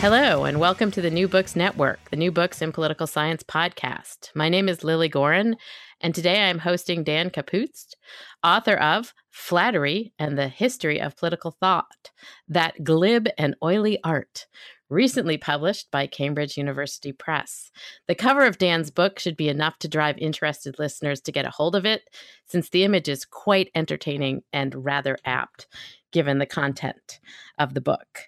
Hello, and welcome to the New Books Network, the New Books in Political Science podcast. My name is Lilly Goren, and today I'm hosting Dan Kapust, author of Flattery and the History of Political Thought That Glib and Oily Art, recently published by Cambridge University Press. The cover of Dan's book should be enough to drive interested listeners to get a hold of it, since the image is quite entertaining and rather apt, given the content of the book.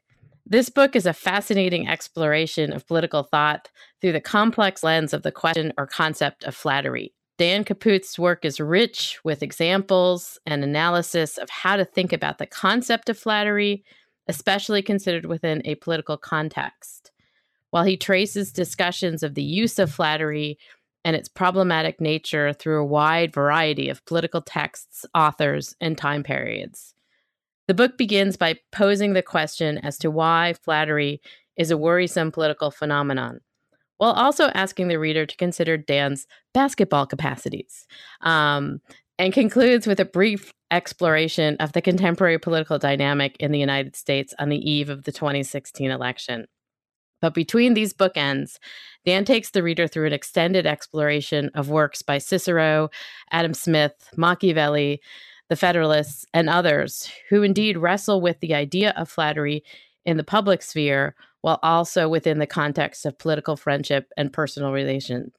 This book is a fascinating exploration of political thought through the complex lens of the question or concept of flattery. Dan Kapust's work is rich with examples and analysis of how to think about the concept of flattery, especially considered within a political context. While he traces discussions of the use of flattery and its problematic nature through a wide variety of political texts, authors, and time periods. The book begins by posing the question as to why flattery is a worrisome political phenomenon, while also asking the reader to consider Dan's basketball capacities, um, and concludes with a brief exploration of the contemporary political dynamic in the United States on the eve of the 2016 election. But between these bookends, Dan takes the reader through an extended exploration of works by Cicero, Adam Smith, Machiavelli, the Federalists, and others who indeed wrestle with the idea of flattery in the public sphere while also within the context of political friendship and personal relations.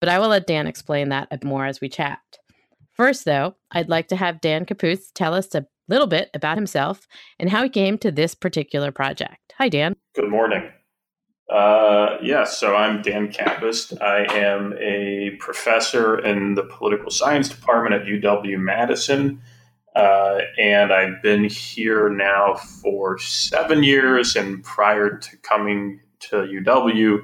But I will let Dan explain that more as we chat. First, though, I'd like to have Dan Kapust tell us a little bit about himself and how he came to this particular project. Hi, Dan. Good morning. Uh, yes, yeah, so I'm Dan Kapust. I am a professor in the political science department at UW Madison. Uh, and I've been here now for seven years. And prior to coming to UW,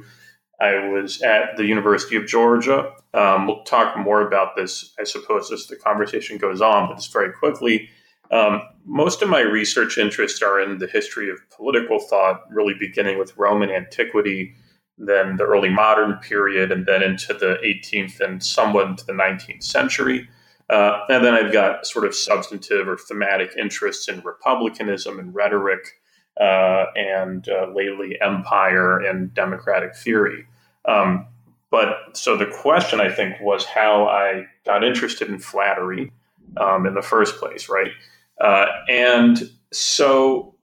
I was at the University of Georgia. Um, we'll talk more about this, I suppose, as the conversation goes on, but just very quickly. Um, most of my research interests are in the history of political thought, really beginning with Roman antiquity, then the early modern period, and then into the 18th and somewhat into the 19th century. Uh, and then I've got sort of substantive or thematic interests in republicanism and rhetoric, uh, and uh, lately empire and democratic theory. Um, but so the question I think was how I got interested in flattery um, in the first place, right? Uh, and so,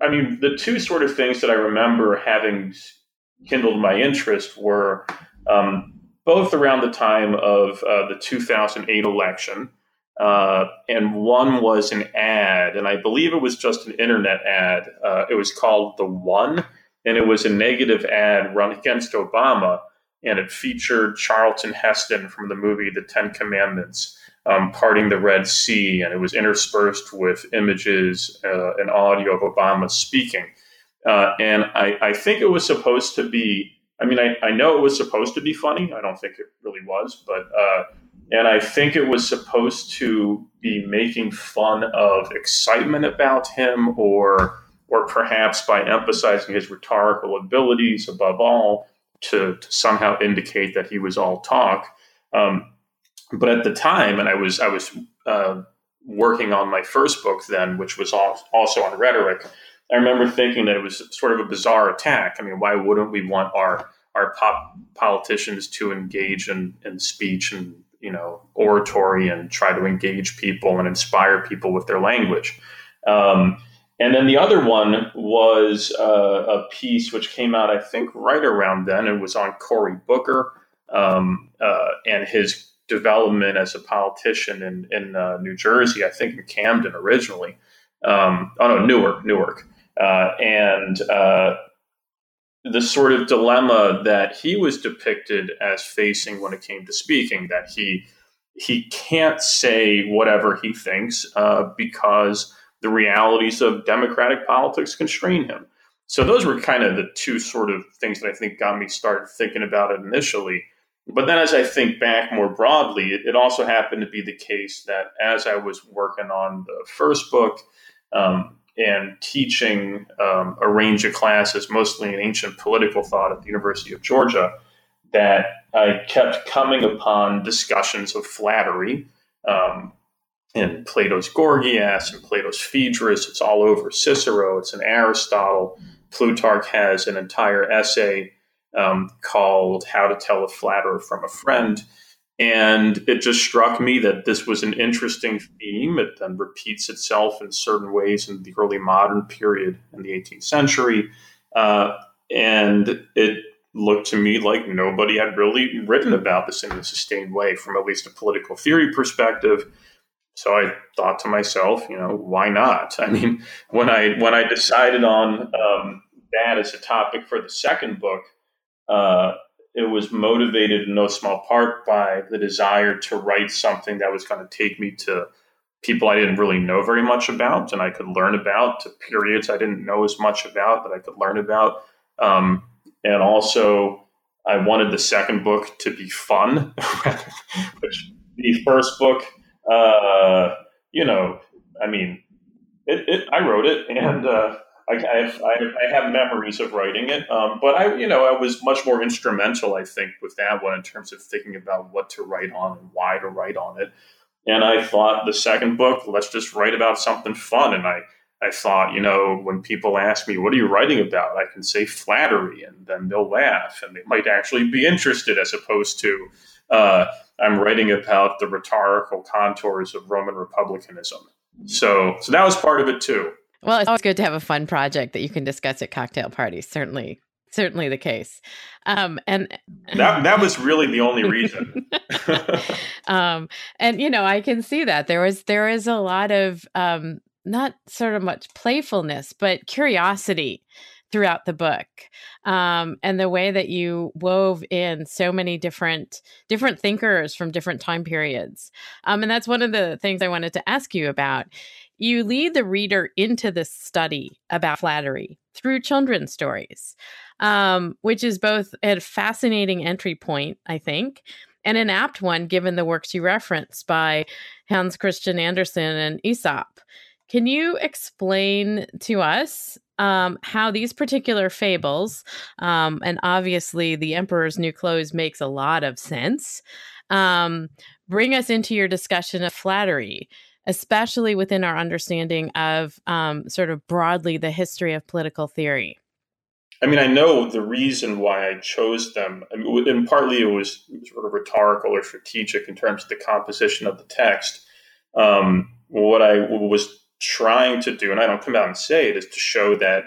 I mean, the two sort of things that I remember having kindled my interest were um, both around the time of uh, the 2008 election. Uh, and one was an ad, and I believe it was just an internet ad. Uh, it was called The One, and it was a negative ad run against Obama, and it featured Charlton Heston from the movie The Ten Commandments um, parting the Red Sea, and it was interspersed with images uh, and audio of Obama speaking. Uh, and I, I, think it was supposed to be. I mean, I, I, know it was supposed to be funny. I don't think it really was, but uh, and I think it was supposed to be making fun of excitement about him, or or perhaps by emphasizing his rhetorical abilities above all to, to somehow indicate that he was all talk. Um, but at the time, and I was I was uh, working on my first book then, which was also on rhetoric. I remember thinking that it was sort of a bizarre attack. I mean, why wouldn't we want our our pop politicians to engage in, in speech and you know oratory and try to engage people and inspire people with their language? Um, and then the other one was uh, a piece which came out, I think, right around then. It was on Cory Booker um, uh, and his development as a politician in in uh, New Jersey. I think in Camden originally. Um, oh no, Newark, Newark, uh, and uh, the sort of dilemma that he was depicted as facing when it came to speaking that he he can't say whatever he thinks uh, because the realities of democratic politics constrain him. So those were kind of the two sort of things that I think got me started thinking about it initially. But then as I think back more broadly, it, it also happened to be the case that as I was working on the first book um, and teaching um, a range of classes, mostly in ancient political thought at the University of Georgia, that I kept coming upon discussions of flattery. Um, in Plato's Gorgias and Plato's Phaedrus. It's all over Cicero. It's in Aristotle. Plutarch has an entire essay um, called How to Tell a Flatterer from a Friend. And it just struck me that this was an interesting theme. It then repeats itself in certain ways in the early modern period in the 18th century. Uh, and it looked to me like nobody had really written about this in a sustained way from at least a political theory perspective. So I thought to myself, you know, why not? I mean, when I when I decided on um, that as a topic for the second book, uh, it was motivated in no small part by the desire to write something that was going to take me to people I didn't really know very much about, and I could learn about to periods I didn't know as much about that I could learn about, um, and also I wanted the second book to be fun, which the first book uh, you know, I mean, it, it, I wrote it, and uh, I, I, have, I, have memories of writing it. Um, but I, you know, I was much more instrumental, I think, with that one in terms of thinking about what to write on and why to write on it. And I thought the second book, let's just write about something fun. And I, I thought, you know, when people ask me, what are you writing about? I can say flattery, and then they'll laugh, and they might actually be interested, as opposed to, uh, I'm writing about the rhetorical contours of Roman republicanism. So, so that was part of it too. Well, it's always good to have a fun project that you can discuss at cocktail parties. Certainly, certainly the case. Um, and that that was really the only reason. um, and you know, I can see that there was there is a lot of um, not sort of much playfulness, but curiosity throughout the book um, and the way that you wove in so many different different thinkers from different time periods um, and that's one of the things i wanted to ask you about you lead the reader into this study about flattery through children's stories um, which is both a fascinating entry point i think and an apt one given the works you reference by hans christian andersen and aesop. Can you explain to us um, how these particular fables, um, and obviously the Emperor's New Clothes makes a lot of sense, um, bring us into your discussion of flattery, especially within our understanding of um, sort of broadly the history of political theory? I mean, I know the reason why I chose them, I mean, and partly it was sort of rhetorical or strategic in terms of the composition of the text. Um, what I was trying to do, and I don't come out and say it, is to show that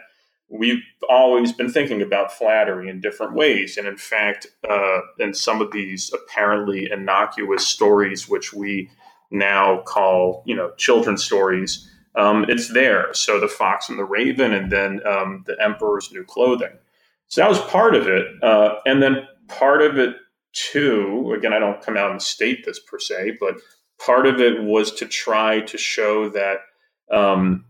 we've always been thinking about flattery in different ways. And in fact, uh, in some of these apparently innocuous stories, which we now call, you know, children's stories, um, it's there. So the fox and the raven, and then um, the emperor's new clothing. So that was part of it. Uh, and then part of it, too, again, I don't come out and state this per se, but part of it was to try to show that um,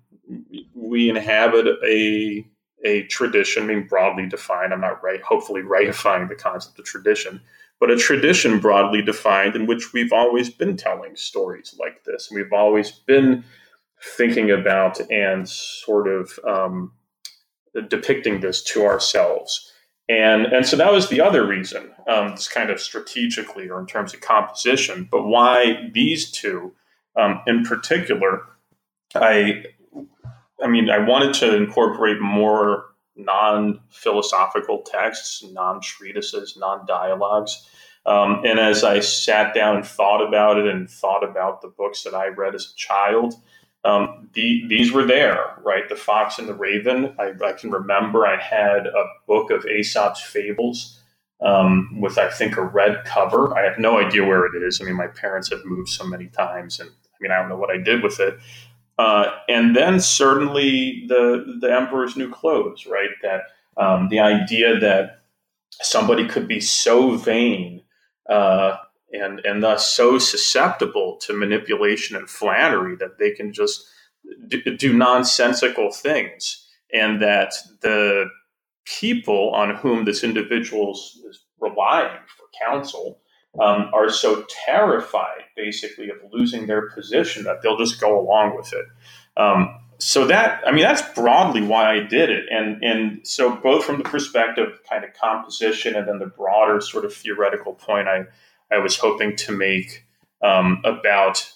we inhabit a a tradition, being broadly defined. I'm not right, hopefully rigifying the concept of tradition, but a tradition broadly defined in which we've always been telling stories like this. We've always been thinking about and sort of um, depicting this to ourselves. And, and so that was the other reason, um, this kind of strategically or in terms of composition, but why these two um, in particular I, I mean, I wanted to incorporate more non-philosophical texts, non-treatises, non-dialogues. Um, and as I sat down and thought about it and thought about the books that I read as a child, um, the, these were there, right? The Fox and the Raven. I, I, can remember I had a book of Aesop's fables um, with, I think, a red cover. I have no idea where it is. I mean, my parents have moved so many times, and I mean, I don't know what I did with it. Uh, and then certainly the the emperor's new clothes, right? That um, the idea that somebody could be so vain uh, and and thus so susceptible to manipulation and flattery that they can just do, do nonsensical things, and that the people on whom this individual is relying for counsel um, are so terrified, basically, of losing their position that they'll just go along with it. Um, so that I mean that's broadly why I did it, and and so both from the perspective of kind of composition and then the broader sort of theoretical point I I was hoping to make um, about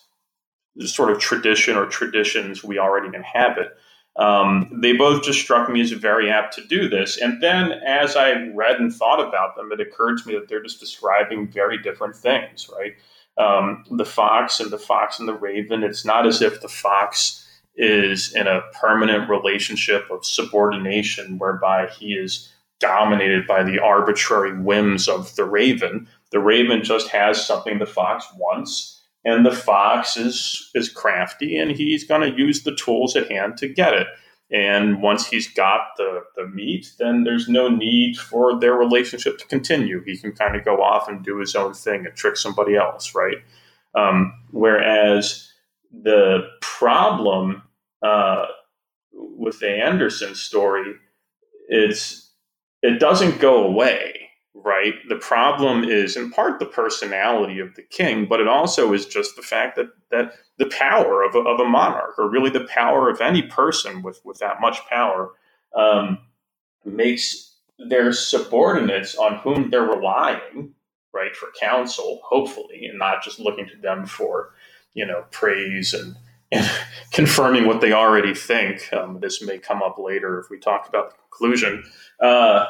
the sort of tradition or traditions we already inhabit. Um, they both just struck me as very apt to do this. And then as I read and thought about them, it occurred to me that they're just describing very different things, right? Um, the fox and the fox and the raven, it's not as if the fox is in a permanent relationship of subordination whereby he is dominated by the arbitrary whims of the raven. The raven just has something the fox wants and the fox is is crafty and he's going to use the tools at hand to get it. And once he's got the, the meat then there's no need for their relationship to continue. He can kind of go off and do his own thing and trick somebody else right? Um, whereas the problem uh, with the andersen story is it doesn't go away right? The problem is in part the personality of the king, but it also is just the fact that that the power of a, of a monarch, or really the power of any person with with that much power, um, makes their subordinates on whom they're relying, right, for counsel, hopefully, and not just looking to them for, you know, praise and. And confirming what they already think. Um, this may come up later if we talk about the conclusion. Uh,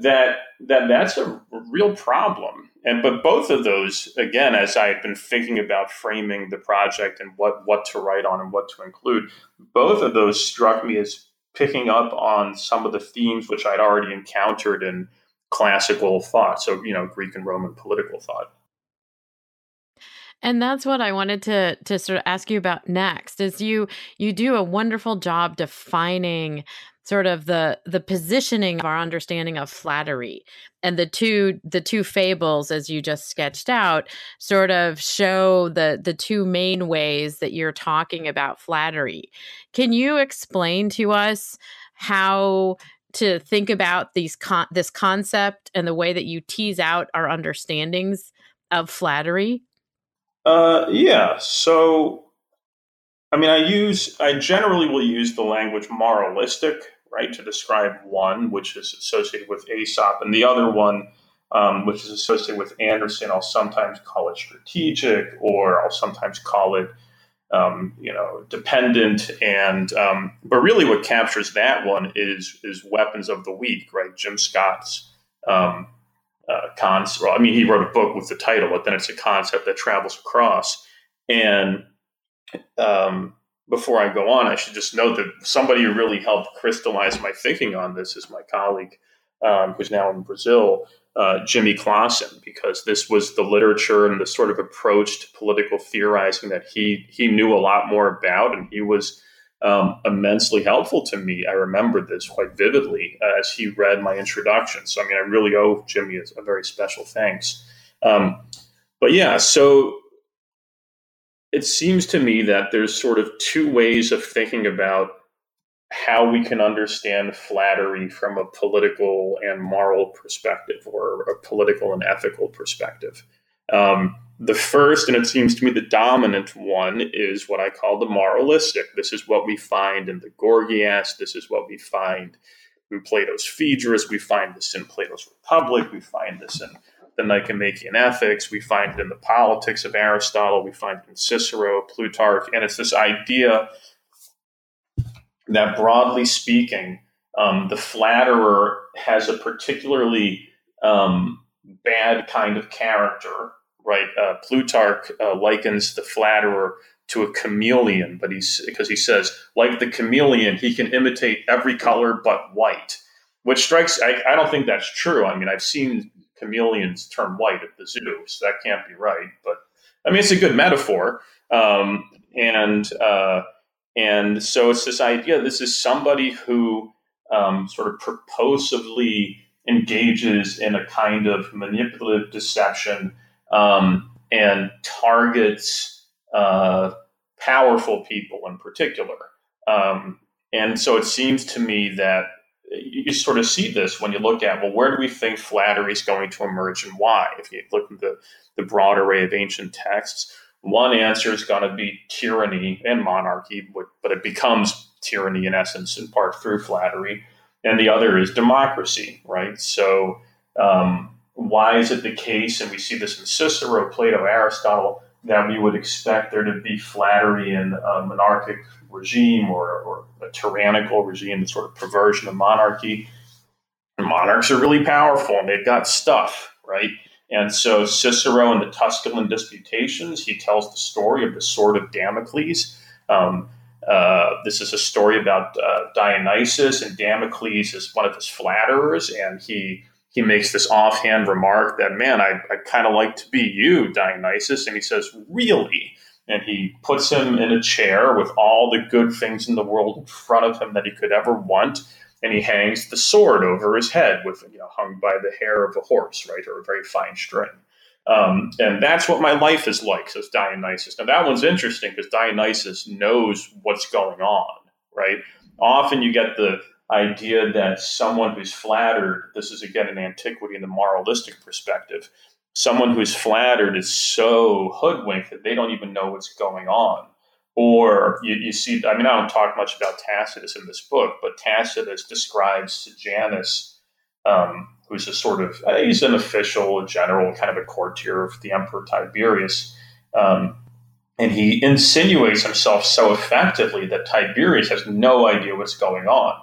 that that that's a real problem. And but both of those, again, as I had been thinking about framing the project and what what to write on and what to include, both of those struck me as picking up on some of the themes which I'd already encountered in classical thought, so you know, Greek and Roman political thought. And that's what I wanted to to sort of ask you about next. Is you you do a wonderful job defining sort of the the positioning of our understanding of flattery. And the two the two fables as you just sketched out sort of show the the two main ways that you're talking about flattery. Can you explain to us how to think about these con- this concept and the way that you tease out our understandings of flattery? Uh yeah. So I mean, I use, I generally will use the language moralistic right, to describe one, which is associated with Aesop, and the other one, um, which is associated with Andersen. I'll sometimes call it strategic, or I'll sometimes call it, um, you know, dependent. And um, but really, what captures that one is is weapons of the weak, right? Jim Scott's um, uh, concept. Well, I mean, he wrote a book with the title, but then it's a concept that travels across and um, before I go on, I should just note that somebody who really helped crystallize my thinking on this is my colleague, um, who's now in Brazil, uh, Jimmy Klausen, because this was the literature and the sort of approach to political theorizing that he he knew a lot more about, and he was um, immensely helpful to me. I remember this quite vividly uh, as he read my introduction. So, I mean, I really owe Jimmy a, a very special thanks. Um, but yeah, so it seems to me that there's sort of two ways of thinking about how we can understand flattery from a political and moral perspective or a political and ethical perspective. Um, the first, and it seems to me the dominant one, is what I call the moralistic. This is what we find in the Gorgias. This is what we find in Plato's Phaedrus. We find this in Plato's Republic. We find this in the Nicomachean Ethics, we find it in the politics of Aristotle, we find it in Cicero, Plutarch, and it's this idea that broadly speaking, um, the flatterer has a particularly um, bad kind of character, right? Uh, Plutarch uh, likens the flatterer to a chameleon, but he's because he says, like the chameleon, he can imitate every color but white, which strikes. I, I don't think that's true. I mean, I've seen chameleons turn white at the zoo, so that can't be right. But I mean, it's a good metaphor, um, and uh, and so it's this idea. This is somebody who um, sort of purposively engages in a kind of manipulative deception um, and targets uh, powerful people in particular. Um, and so it seems to me that you sort of see this when you look at well, where do we think flattery is going to emerge and why? If you look at the, the broad array of ancient texts, one answer is going to be tyranny and monarchy, but it becomes tyranny in essence, in part through flattery. And the other is democracy, right? So, um, why is it the case, and we see this in Cicero, Plato, Aristotle, that we would expect there to be flattery in a monarchic regime or, or a tyrannical regime, the sort of perversion of monarchy? monarchs are really powerful and they've got stuff, right? And so Cicero in the Tusculan Disputations, he tells the story of the sword of Damocles. Um, uh, this is a story about uh, Dionysus, and Damocles is one of his flatterers, and he he makes this offhand remark that, man, I, I kind of like to be you, Dionysus. And he says, really? And he puts him in a chair with all the good things in the world in front of him that he could ever want. And he hangs the sword over his head with, you know, hung by the hair of a horse, right, or a very fine string. Um, and that's what my life is like, says Dionysus. Now, that one's interesting because Dionysus knows what's going on, right? Often you get the idea that someone who's flattered, this is again an antiquity in the moralistic perspective, someone who's flattered is so hoodwinked that they don't even know what's going on. Or you, you see, I mean, I don't talk much about Tacitus in this book, but Tacitus describes Sejanus, um, who's a sort of, uh, he's an official, a general, kind of a courtier of the Emperor Tiberius. Um, and he insinuates himself so effectively that Tiberius has no idea what's going on.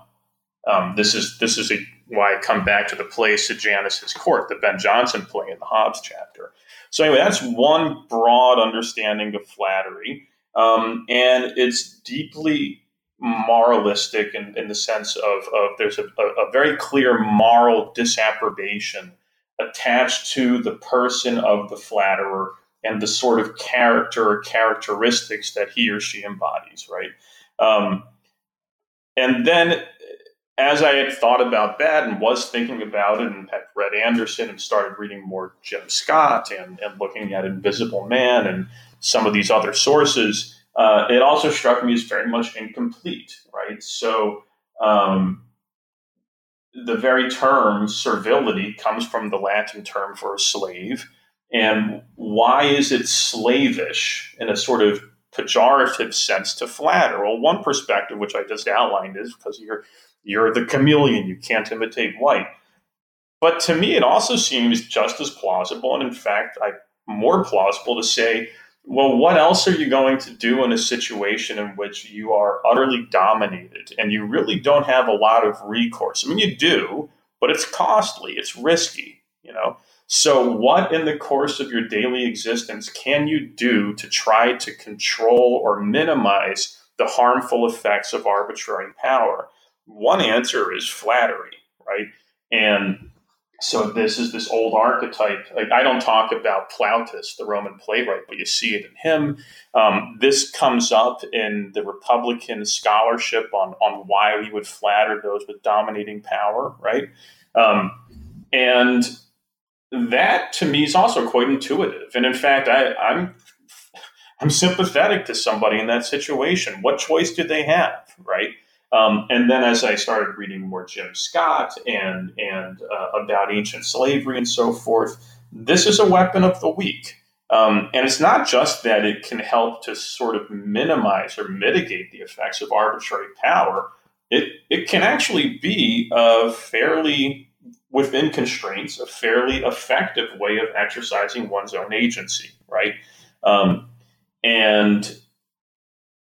Um, this is this is a, why I come back to the play Sejanus's Court, the Ben Jonson play in the Hobbes chapter. So anyway, that's one broad understanding of flattery, um, and it's deeply moralistic in, in the sense of, of there's a, a, very clear moral disapprobation attached to the person of the flatterer and the sort of character or characteristics that he or she embodies, right? Um, and then as I had thought about that and was thinking about it and had read Andersen and started reading more Jim Scott and, and looking at Invisible Man and some of these other sources, uh, it also struck me as very much incomplete, right? So um, the very term servility comes from the Latin term for a slave. And why is it slavish in a sort of pejorative sense to flatter? Well, one perspective, which I just outlined, is because you're you're the chameleon. You can't imitate white. But to me, it also seems just as plausible, and in fact, I more plausible to say, well, what else are you going to do in a situation in which you are utterly dominated and you really don't have a lot of recourse? I mean, you do, but it's costly, it's risky, you know. So, what in the course of your daily existence can you do to try to control or minimize the harmful effects of arbitrary power? One answer is flattery, right? And so this is this old archetype. Like I don't talk about Plautus, the Roman playwright, but you see it in him. Um, this comes up in the Republican scholarship on on why we would flatter those with dominating power, right? Um, and that to me is also quite intuitive. And in fact, I, I'm I'm sympathetic to somebody in that situation. What choice do they have, right? Um, and then as I started reading more Jim Scott and and uh, about ancient slavery and so forth, this is a weapon of the weak. Um, and it's not just that it can help to sort of minimize or mitigate the effects of arbitrary power. It it can actually be a fairly within constraints, a fairly effective way of exercising one's own agency, right? Um, and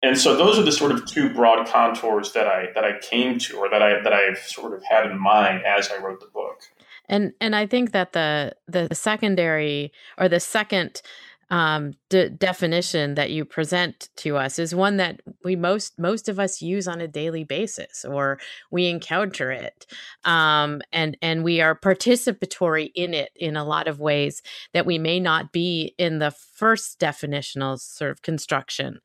and so those are the sort of two broad contours that I that I came to, or that I that I've sort of had in mind as I wrote the book. And and I think that the the secondary or the second um, de- definition that you present to us is one that we most most of us use on a daily basis, or we encounter it, um, and and we are participatory in it in a lot of ways that we may not be in the first definitional sort of construction.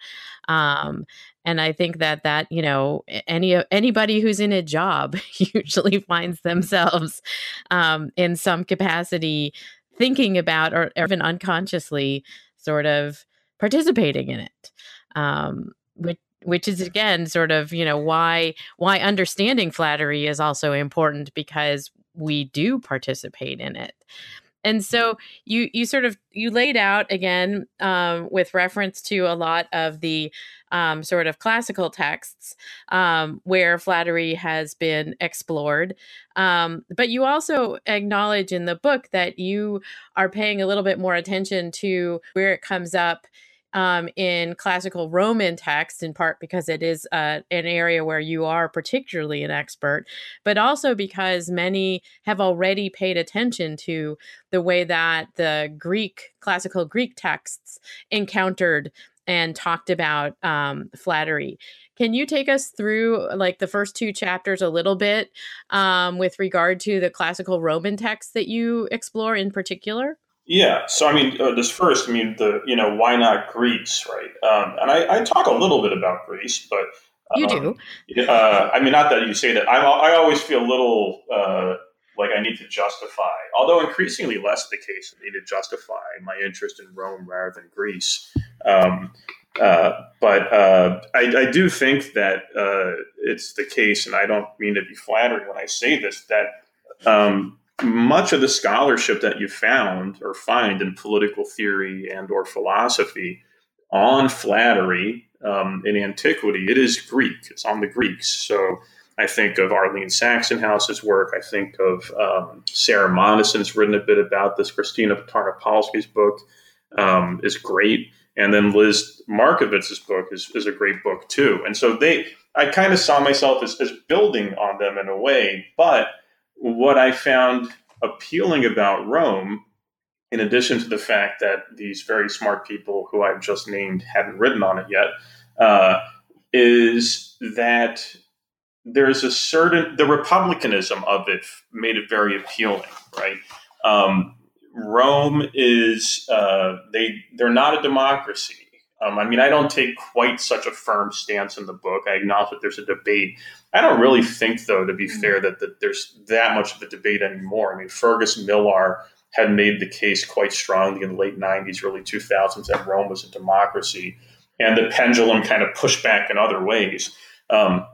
Um, and I think that that you know any anybody who's in a job usually finds themselves um, in some capacity thinking about or, even unconsciously sort of participating in it. um, which which is again sort of you know why why understanding flattery is also important because we do participate in it and so you you sort of you laid out again um, with reference to a lot of the um, sort of classical texts um, where flattery has been explored. Um, but you also acknowledge in the book that you are paying a little bit more attention to where it comes up um, in classical Roman text, in part because it is uh, an area where you are particularly an expert, but also because many have already paid attention to the way that the Greek, classical Greek texts encountered and talked about um, flattery. Can you take us through like the first two chapters a little bit um, with regard to the classical Roman texts that you explore in particular? Yeah. So, I mean, uh, this first, I mean, the, you know, why not Greece, right? Um, and I, I, talk a little bit about Greece, but. Um, you do. Uh, I mean, not that you say that. I, I always feel a little uh, like I need to justify, although increasingly less the case. I need to justify my interest in Rome rather than Greece. Um, uh, but uh, I, I, do think that uh, it's the case, and I don't mean to be flattering when I say this, that um, much of the scholarship that you found or find in political theory and or philosophy on flattery um, in antiquity, it is Greek. It's on the Greeks. So I think of Arlene Saxonhouse's work. I think of um, Sarah Monoson's written a bit about this. Christina Tarnopolsky's book um, is great. And then Liz Markovits's book is, is a great book too. And so they, I kind of saw myself as, as building on them in a way, but – what I found appealing about Rome, in addition to the fact that these very smart people who I've just named hadn't written on it yet, uh, is that there's a certain the republicanism of it made it very appealing, right? Um, Rome is uh, they they're not a democracy. Um, I mean, I don't take quite such a firm stance in the book. I acknowledge that there's a debate. I don't really think, though, to be mm. fair, that, that there's that much of a debate anymore. I mean, Fergus Millar had made the case quite strongly in the late 90s, early 2000s that Rome was a democracy, and the pendulum kind of pushed back in other ways. Um,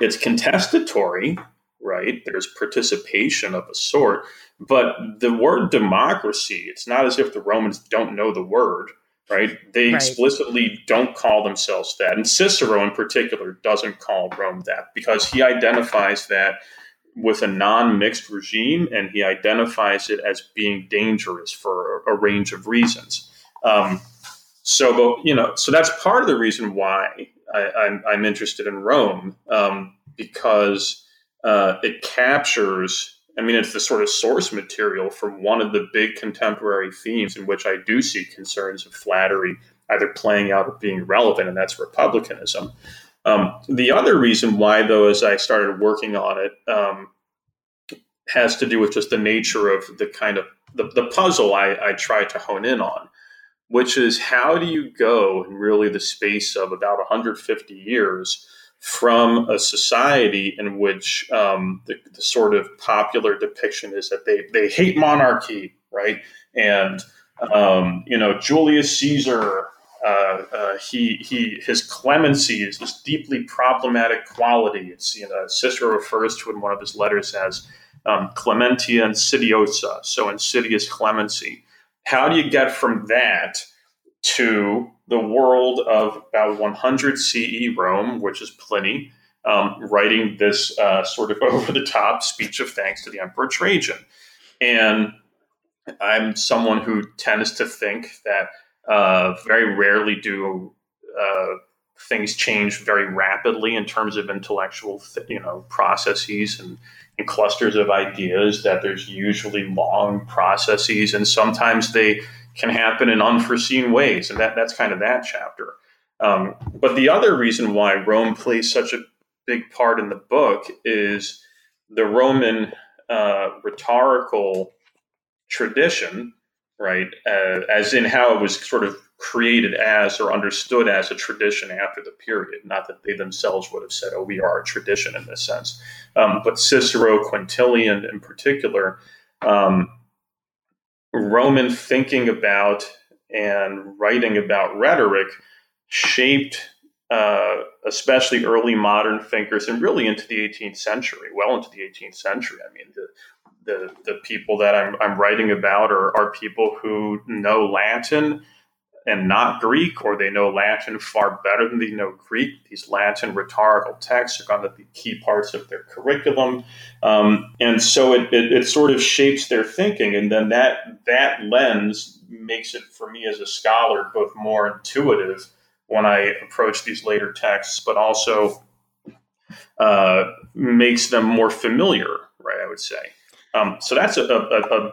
it's contestatory, right? There's participation of a sort, but the word democracy, it's not as if the Romans don't know the word right? They right. explicitly don't call themselves that. And Cicero, in particular, doesn't call Rome that because he identifies that with a non mixed regime and he identifies it as being dangerous for a, range of reasons. Um, so, you know, so that's part of the reason why I, am interested in Rome um, because uh, it captures I mean, it's the sort of source material for one of the big contemporary themes in which I do see concerns of flattery either playing out or being relevant, and that's republicanism. Um, the other reason why, though, as I started working on it, um, has to do with just the nature of the kind of the, the puzzle I, I try to hone in on, which is how do you go in really the space of about 150 years from a society in which um, the, the, sort of popular depiction is that they, they hate monarchy, right? And um, you know Julius Caesar, uh, uh, he he his clemency is this deeply problematic quality. It's you know Cicero refers to in one of his letters as um, clementia insidiosa, so insidious clemency. How do you get from that to the world of about 100 CE Rome, which is Pliny, um, writing this uh, sort of over the top speech of thanks to the Emperor Trajan. And I'm someone who tends to think that uh, very rarely do uh, things change very rapidly in terms of intellectual, th- you know, processes and, and clusters of ideas. That there's usually long processes, and sometimes they can happen in unforeseen ways, and that that's kind of that chapter. Um, but the other reason why Rome plays such a big part in the book is the Roman uh, rhetorical tradition, right? Uh, as in how it was sort of created as or understood as a tradition after the period. Not that they themselves would have said, "Oh, we are a tradition" in this sense, um, but Cicero, Quintilian, in particular. Um, Roman thinking about and writing about rhetoric shaped uh, especially early modern thinkers and really into the 18th century, well into the 18th century. I mean, the the, the people that I'm, I'm writing about are, are people who know Latin and not Greek, or they know Latin far better than they know Greek. These Latin rhetorical texts are going to be key parts of their curriculum, um, and so it, it, it, sort of shapes their thinking. And then that that lens makes it for me as a scholar both more intuitive when I approach these later texts, but also uh, makes them more familiar. Right, I would say. Um, so that's a, a, a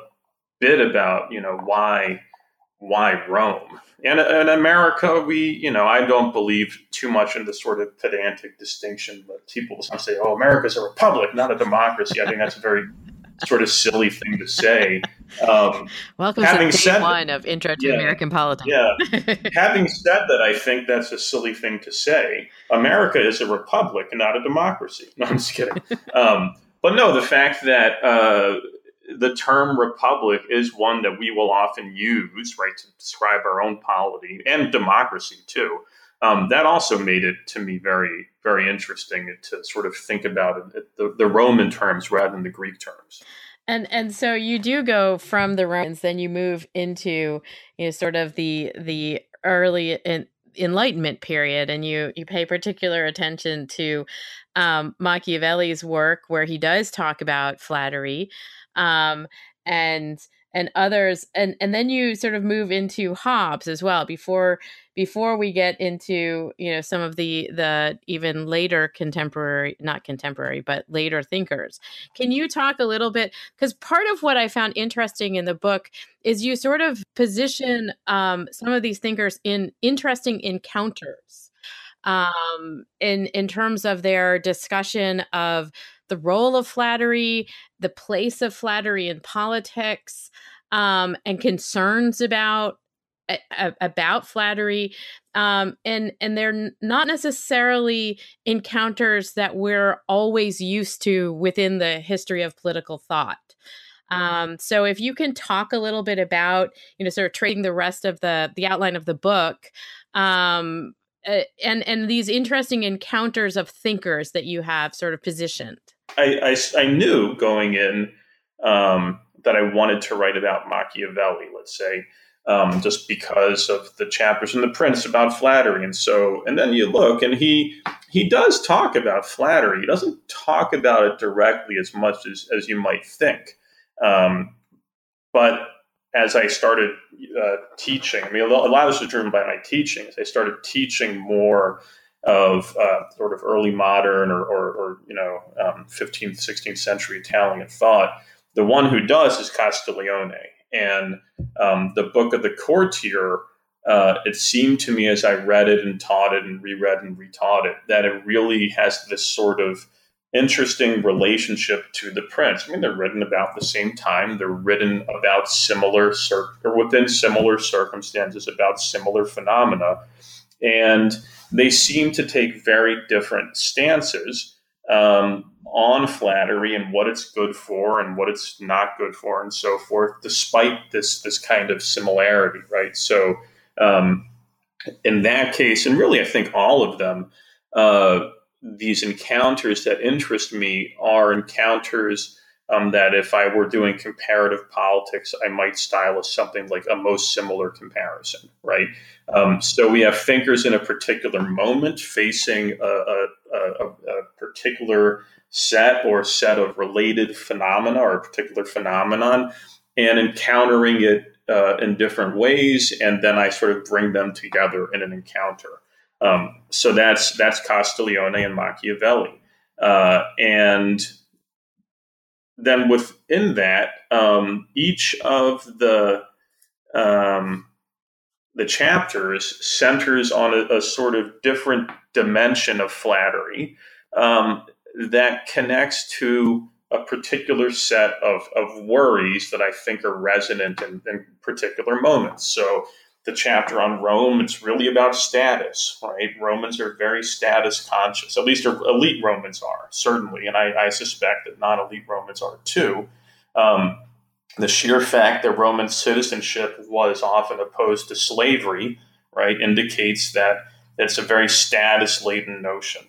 bit about you know why why Rome and in America, we, you know, I don't believe too much in the sort of pedantic distinction, but people sometimes say, oh, America's a republic, not a democracy. I think that's a very sort of silly thing to say. Um, Welcome having to said one of Intro to yeah, American Politics. Yeah. having said that, I think that's a silly thing to say. America is a republic and not a democracy. No, I'm just kidding. Um, but no, the fact that uh, the term republic is one that we will often use, right, to describe our own polity and democracy too. Um, that also made it to me very, very interesting to sort of think about it, the, the Roman terms rather than the Greek terms. And and so you do go from the Romans, then you move into you know sort of the the early in, Enlightenment period, and you you pay particular attention to um, Machiavelli's work, where he does talk about flattery um, and and others and and then you sort of move into Hobbes as well before before we get into you know some of the the even later contemporary not contemporary but later thinkers. Can you talk a little bit because part of what i found interesting in the book is you sort of position um, some of these thinkers in interesting encounters um, in in terms of their discussion of the role of flattery, the place of flattery in politics, um, and concerns about about flattery um, and and they're not necessarily encounters that we're always used to within the history of political thought. Um, so if you can talk a little bit about you know sort of trading the rest of the the outline of the book um, uh, and and these interesting encounters of thinkers that you have sort of positioned I, I, I knew going in um, that I wanted to write about Machiavelli, let's say, um, just because of the chapters in the Prince about flattery, and so and then you look, and he he does talk about flattery. He doesn't talk about it directly as much as as you might think, um, but as I started uh, teaching, I mean, a lot of this was driven by my teaching. As I started teaching more of uh, sort of early modern or, or, or you know um, 15th 16th century Italian thought. The one who does is Castiglione, and um, the book of the courtier. Uh, it seemed to me as I read it and taught it and reread and retaught it that it really has this sort of interesting relationship to the prince. I mean, they're written about the same time. They're written about similar cir- or within similar circumstances about similar phenomena, and they seem to take very different stances um, on flattery and what it's good for and what it's not good for and so forth, despite this this kind of similarity, right? So um, in that case, and really, I think all of them, uh, these encounters that interest me are encounters um, that if I were doing comparative politics, I might style as something like a most similar comparison, right? Um, so we have thinkers in a particular moment facing a, a, a, a, particular set or set of related phenomena or a particular phenomenon and encountering it uh, in different ways, and then I sort of bring them together in an encounter. Um, so that's that's Castiglione and Machiavelli, uh, and then within that, um, each of the um, the chapters centers on a, a, sort of different dimension of flattery um, that connects to a particular set of, of worries that I think are resonant in, in particular moments. So the chapter on Rome, it's really about status, right? Romans are very status conscious, at least elite Romans are, certainly. And I, I suspect that non elite Romans are too. Um, the sheer fact that Roman citizenship was often opposed to slavery, right, indicates that It's a very status laden notion.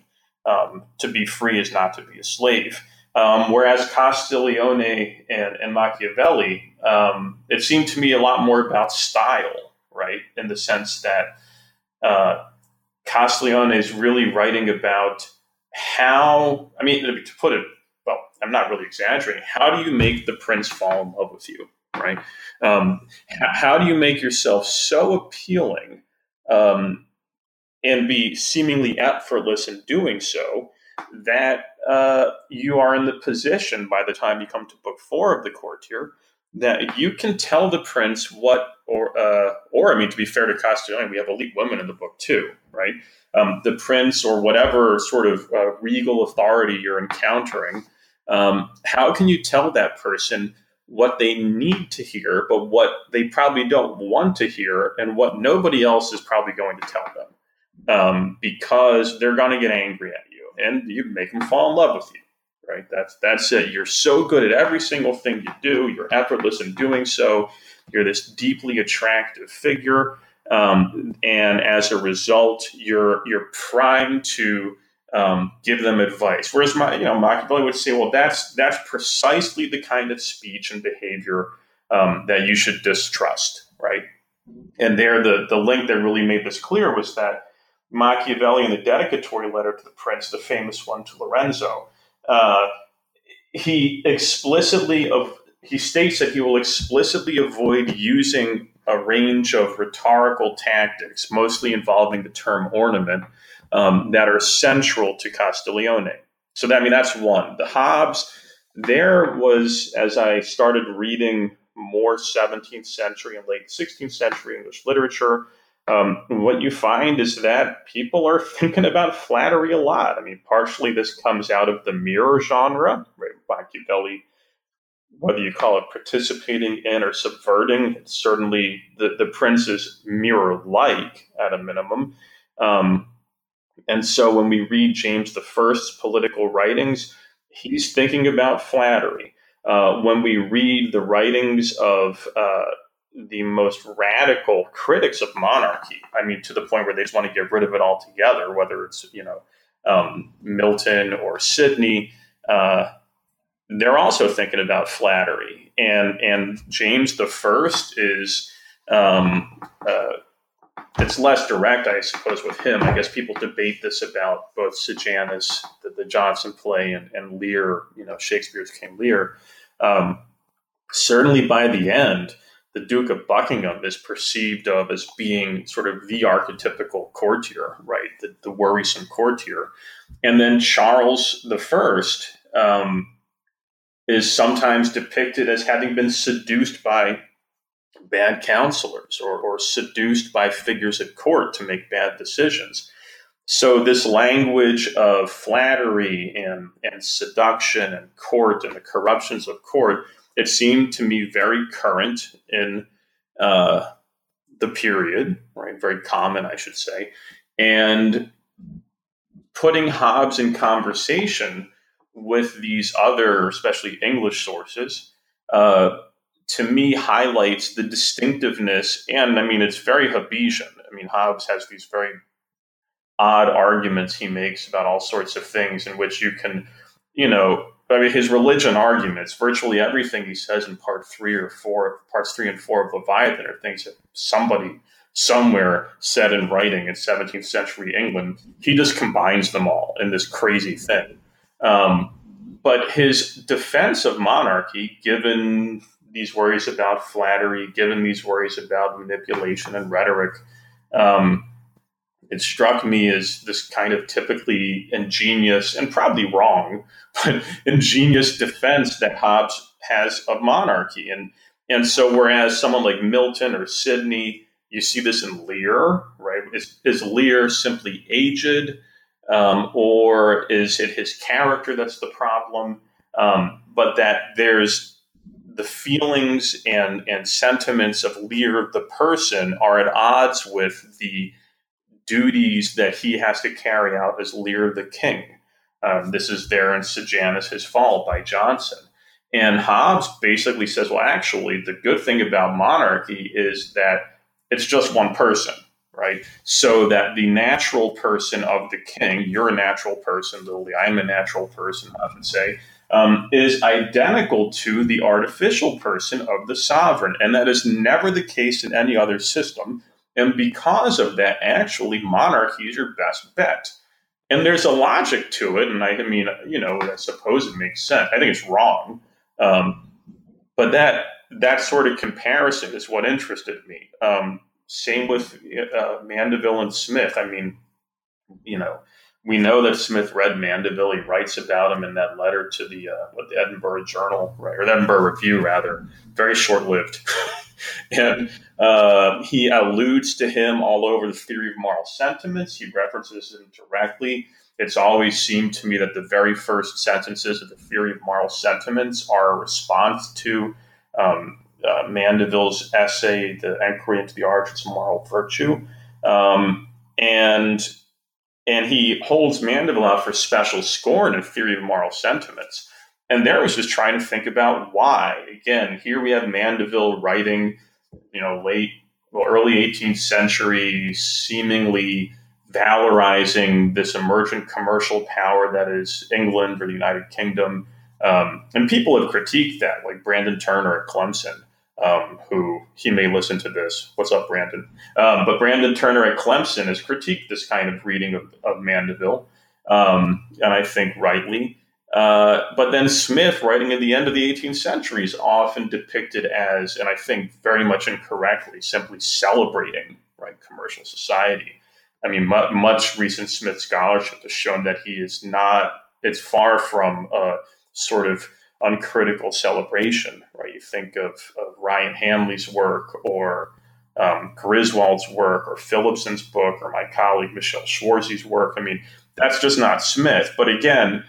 Um, to be free is not to be a slave. Um, whereas Castiglione and, and Machiavelli, um, it seemed to me a lot more about style, right? In the sense that uh, is really writing about how, I mean, to put it, well, I'm not really exaggerating. How do you make the prince fall in love with you, right? Um, how do you make yourself so appealing um, and be seemingly effortless in doing so that uh, you are in the position by the time you come to book four of the courtier that you can tell the prince what or uh, or I mean to be fair to Castiglione, we have elite women in the book too, right? Um, the prince or whatever sort of uh, regal authority you're encountering, um, how can you tell that person what they need to hear, but what they probably don't want to hear, and what nobody else is probably going to tell them, um, because they're going to get angry at you, and you make them fall in love with you right? That's that's it. You're so good at every single thing you do. You're effortless in doing so. You're this deeply attractive figure, um, and as a result, you're you're primed to um, give them advice. Whereas my, you know, Machiavelli would say, well, that's that's precisely the kind of speech and behavior um, that you should distrust, right? And there, the the link that really made this clear was that Machiavelli in the dedicatory letter to the prince, the famous one to Lorenzo, uh, he explicitly of he states that he will explicitly avoid using a range of rhetorical tactics, mostly involving the term ornament, um, that are central to Castiglione. So that I mean that's one. The Hobbes, there was as I started reading more 17th century and late 16th century English literature, um, what you find is that people are thinking about flattery a lot. I mean, partially this comes out of the mirror genre, right? Machiavelli, whether you call it participating in or subverting, it's certainly the, the prince is mirror like at a minimum. Um, and so when we read James I's political writings, he's thinking about flattery. Uh, when we read the writings of uh, the most radical critics of monarchy. I mean, to the point where they just want to get rid of it altogether, whether it's, you know, um, Milton or Sidney. Uh, they're also thinking about flattery. And, and James the First is, um, uh, it's less direct, I suppose, with him. I guess people debate this about both Sejanus, the, the Jonson play, and, and Lear, you know, Shakespeare's King Lear. Um, certainly by the end, the Duke of Buckingham is perceived of as being sort of the archetypical courtier, right? The, the worrisome courtier. And then Charles First um, is sometimes depicted as having been seduced by bad counselors or, or seduced by figures at court to make bad decisions. So this language of flattery and, and seduction and court and the corruptions of court it seemed to me very current in uh, the period, right? Very common, I should say. And putting Hobbes in conversation with these other, especially English sources, uh, to me highlights the distinctiveness. And I mean, it's very Hobbesian. I mean, Hobbes has these very odd arguments he makes about all sorts of things in which you can, you know, I mean, his religion arguments, virtually everything he says in part three or four, parts three and four of Leviathan are things that somebody somewhere said in writing in 17th century England. He just combines them all in this crazy thing. Um, but his defense of monarchy, given these worries about flattery, given these worries about manipulation and rhetoric, um, it struck me as this kind of typically ingenious and probably wrong, but ingenious defense that Hobbes has of monarchy. And and so whereas someone like Milton or Sidney, you see this in Lear, right? Is, is Lear simply aged? Um, or is it his character that's the problem? Um, but that there's the feelings and, and sentiments of Lear, the person, are at odds with the duties that he has to carry out as Lear the king. Um, this is there in Sejanus, His Fall by Jonson. And Hobbes basically says, well, actually, the good thing about monarchy is that it's just one person, right? So that the natural person of the king, you're a natural person, Lilly, I'm a natural person, I would say, um, is identical to the artificial person of the sovereign. And that is never the case in any other system. And because of that, actually, monarchy is your best bet. And there's a logic to it. And I, I mean, you know, I suppose it makes sense. I think it's wrong. Um, but that that sort of comparison is what interested me. Um, same with uh, Mandeville and Smith. I mean, you know, we know that Smith read Mandeville. He writes about him in that letter to the uh, what the Edinburgh Journal, right, or the Edinburgh Review, rather. Very short-lived, and uh, he alludes to him all over the theory of moral sentiments. He references him directly. It's always seemed to me that the very first sentences of the theory of moral sentiments are a response to um, uh, Mandeville's essay, "The Enquiry into the Origins of Moral Virtue," um, and and he holds Mandeville out for special scorn and theory of moral sentiments. And there was just trying to think about why. Again, here we have Mandeville writing, you know, late, well, early 18th century, seemingly valorizing this emergent commercial power that is England or the United Kingdom. Um, and people have critiqued that, like Brandon Turner at Clemson um, who he may listen to this. What's up, Brandon? Um, but Brandon Turner at Clemson has critiqued this kind of reading of, of Mandeville, um, and I think rightly. Uh, but then Smith, writing at the end of the 18th century, is often depicted as, and I think very much incorrectly, simply celebrating right commercial society. I mean, mu- much recent Smith scholarship has shown that he is not. It's far from a sort of uncritical celebration, right? You think of, of Ryan Hanley's work or um, Griswold's work or Phillipson's book or my colleague Michelle Schwarze's work. I mean, that's just not Smith. But again,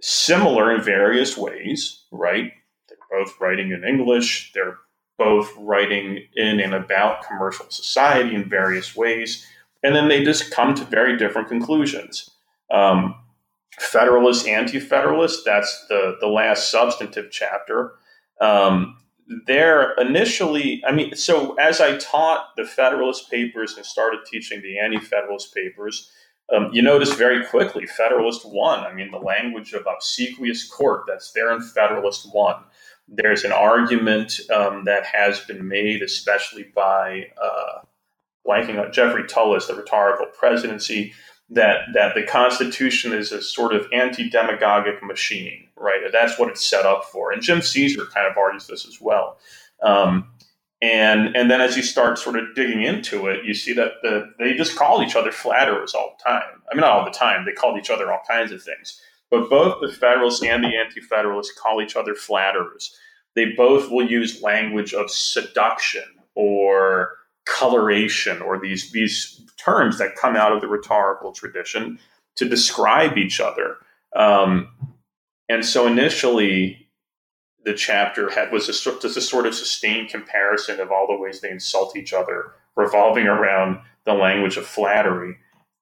similar in various ways, right? They're both writing in English. They're both writing in and about commercial society in various ways. And then they just come to very different conclusions. Um, Federalist, Anti Federalist, that's the, the last substantive chapter. Um, there initially, I mean, so as I taught the Federalist papers and started teaching the Anti Federalist papers, um, you notice very quickly Federalist 1. I mean, the language of obsequious court, that's there in Federalist 1. There's an argument um, that has been made, especially by uh, blanking on Jeffrey Tulis, the rhetorical presidency, that that the Constitution is a sort of anti-demagogic machine, right? That's what it's set up for. And Jim Ceaser kind of argues this as well. Um, and and then as you start sort of digging into it, you see that the, they just call each other flatterers all the time. I mean, not all the time. They called each other all kinds of things. But both the Federalists and the Anti-Federalists call each other flatterers. They both will use language of seduction or coloration or these these terms that come out of the rhetorical tradition to describe each other. Um, and so initially, the chapter had was a, a sort of sustained comparison of all the ways they insult each other, revolving around the language of flattery.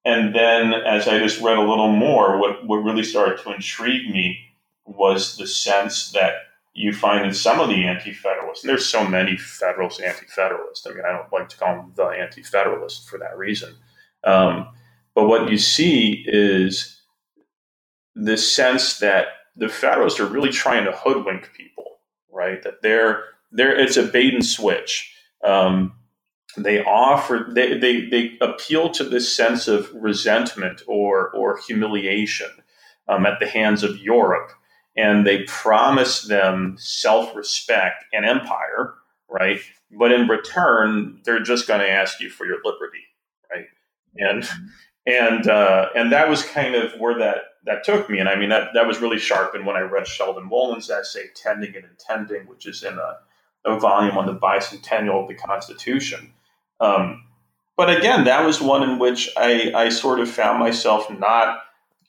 And then, as I just read a little more, what, what really started to intrigue me was the sense that you find in some of the anti-federalists, and there's so many federalists, anti-federalists. I mean, I don't like to call them the anti-federalists for that reason. Um, but what you see is the sense that the federalists are really trying to hoodwink people, right? That they're they're it's a bait and switch. Um, they offer they, they they appeal to this sense of resentment or or humiliation um, at the hands of Europe and they promise them self respect and empire, right? But in return, they're just going to ask you for your liberty, right? And mm-hmm. and uh, and that was kind of where that that took me. And I mean that that was really sharp. And when I read Sheldon Wolin's essay, "Tending and Intending," which is in a, a volume on the bicentennial of the Constitution. Um, but again, that was one in which I, I sort of found myself not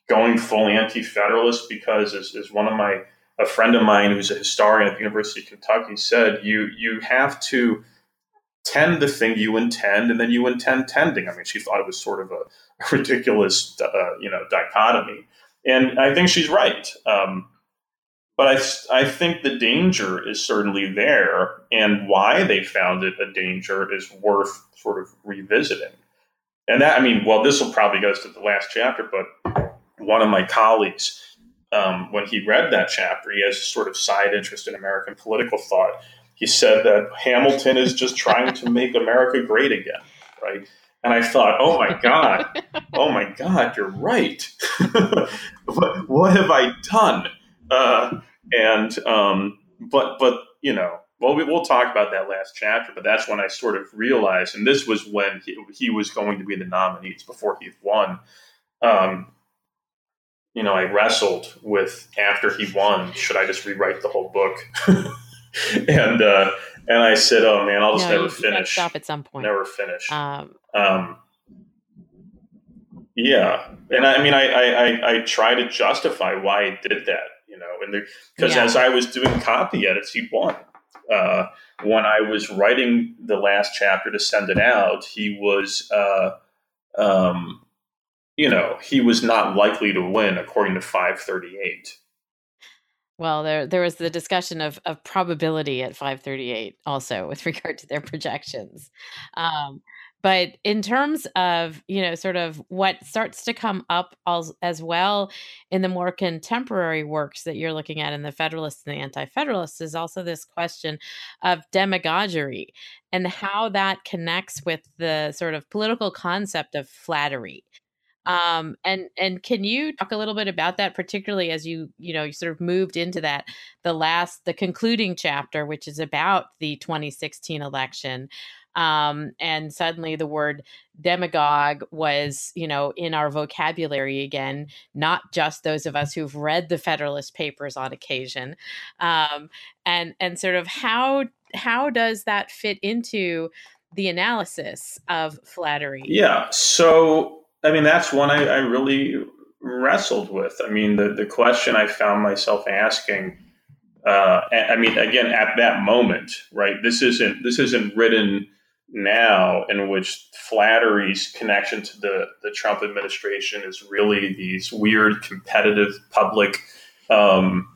going full anti-federalist because as, as one of my a friend of mine who's a historian at the University of Kentucky said, you you have to tend the thing you intend, and then you intend tending. I mean, she thought it was sort of a, ridiculous, uh, you know, dichotomy, and I think she's right. Um, but I, I think the danger is certainly there, and why they found it a danger is worth sort of revisiting. and that I mean, well, this will probably goes to the last chapter, but one of my colleagues, um, when he read that chapter, he has a sort of side interest in American political thought. He said that Hamilton is just trying to make America great again, right? And I thought, oh my God, oh my God, you're right. what, what, have I done? Uh, and, um, but, but, you know, well, we, will talk about that last chapter, but that's when I sort of realized, and this was when he, he was going to be the nominees before he won. Um, you know, I wrestled with after he won, should I just rewrite the whole book? and uh, and I said, "Oh man, I'll just no, never finish." Stop at some point. Never finish. Um, um, yeah, and I, I mean, I, I I try to justify why I did that, you know, and because yeah. as I was doing copy edits, he won. Uh, when I was writing the last chapter to send it out, he was, uh, um, you know, he was not likely to win according to 538. Well, there there was the discussion of of probability at 538 also with regard to their projections. Um, but in terms of you know sort of what starts to come up as, as well in the more contemporary works that you're looking at in the federalists and the anti-federalists is also this question of demagoguery and how that connects with the sort of political concept of flattery um, and and can you talk a little bit about that, particularly as you you know you sort of moved into that the last the concluding chapter, which is about the 2016 election, um, and suddenly the word demagogue was you know in our vocabulary again not just those of us who've read the federalist papers on occasion um, and and sort of how how does that fit into the analysis of flattery? Yeah so I mean, that's one I, I really wrestled with. I mean, the, the question I found myself asking, uh, I mean, again, at that moment, right? This isn't this isn't written now, in which flattery's connection to the the Trump administration is really these weird competitive public um,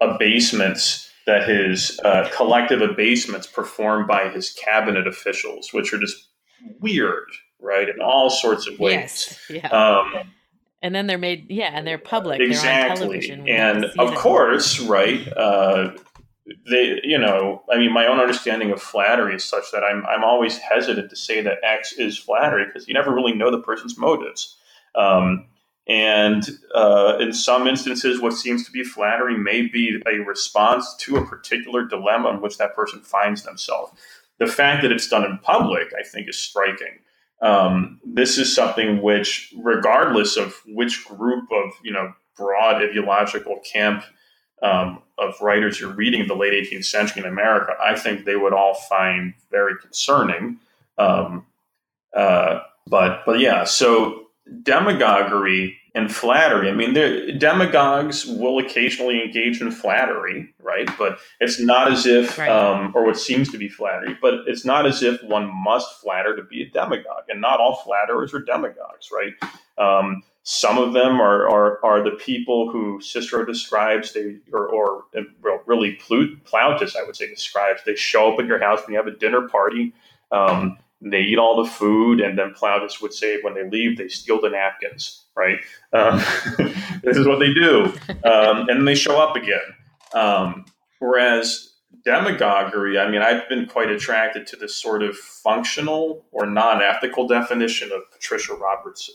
abasements that his uh, collective abasements performed by his cabinet officials, which are just weird, right? In all sorts of ways. Yes. Yeah. Um, and then they're made, yeah, and they're public. Exactly. They're and of course, right? Uh, they, you know, I mean, my own understanding of flattery is such that I'm, I'm always hesitant to say that X is flattery because you never really know the person's motives. Um, and uh, in some instances, what seems to be flattery may be a response to a particular dilemma in which that person finds themselves. The fact that it's done in public, I think, is striking um, this is something which, regardless of which group of you know broad ideological camp um, of writers you're reading in the late 18th century in America, I think they would all find very concerning. Um, uh, but but yeah, so demagoguery and flattery. I mean, the demagogues will occasionally engage in flattery, right? But it's not as if, right. um, or what seems to be flattery, but it's not as if one must flatter to be a demagogue. And not all flatterers are demagogues, right? Um, some of them are, are, are the people who Cicero describes, they or, or really Plautus, I would say, describes. They show up at your house when you have a dinner party. Um, they eat all the food, and then Plautus would say when they leave, they steal the napkins, right? Um, this is what they do. Um, and then they show up again. Um, whereas demagoguery, I mean, I've been quite attracted to this sort of functional or non ethical definition of Patricia Roberts,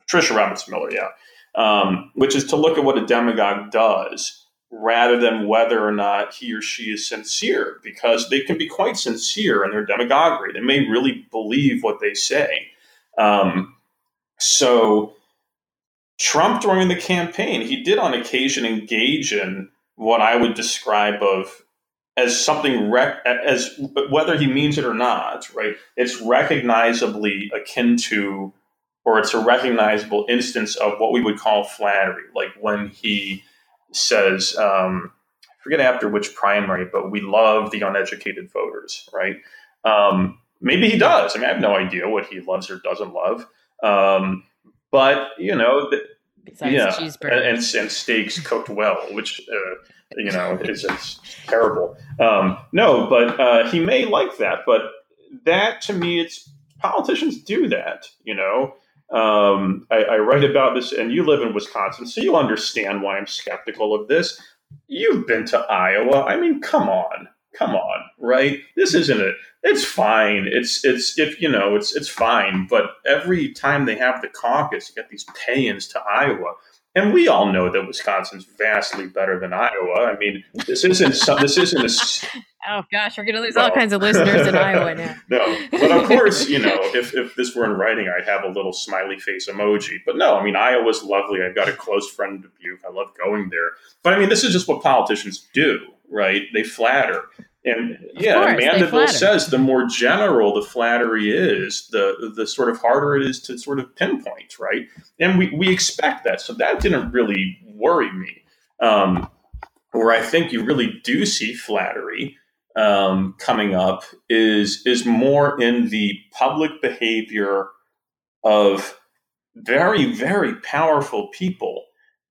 Patricia Roberts Miller, yeah, um, which is to look at what a demagogue does rather than whether or not he or she is sincere, because they can be quite sincere in their demagoguery. They may really believe what they say. Um, so, Trump during the campaign, he did on occasion engage in what I would describe of as something rec- as whether he means it or not, right? It's recognizably akin to, or it's a recognizable instance of what we would call flattery, like when he says, um, I forget after which primary, but we love the uneducated voters, right? Um, maybe he does. I mean, I have no idea what he loves or doesn't love. Um, but, you know, the, yeah, and, and, and, steaks cooked well, which, uh, you know, is, is terrible. Um, no, but uh, he may like that. But that to me, it's politicians do that, you know. Um, I, I write about this, and you live in Wisconsin, so you understand why I'm skeptical of this. You've been to Iowa. I mean, come on, come on, right? This isn't it. It's fine. It's it's if you know it's it's fine. But every time they have the caucus, you get these pay-ins to Iowa. And we all know that Wisconsin's vastly better than Iowa. I mean, this isn't some, this isn't a. Oh gosh, we're going to lose all kinds of listeners in Iowa now. no, but of course, you know, if if this were in writing, I'd have a little smiley face emoji. But no, I mean, Iowa's lovely. I've got a close friend in Dubuque. I love going there. But I mean, this is just what politicians do, right? They flatter. And yeah, course, Mandeville says the more general the flattery is, the the sort of harder it is to sort of pinpoint, right? And we, we expect that. So that didn't really worry me. Um, where I think you really do see flattery um, coming up is is more in the public behavior of very, very powerful people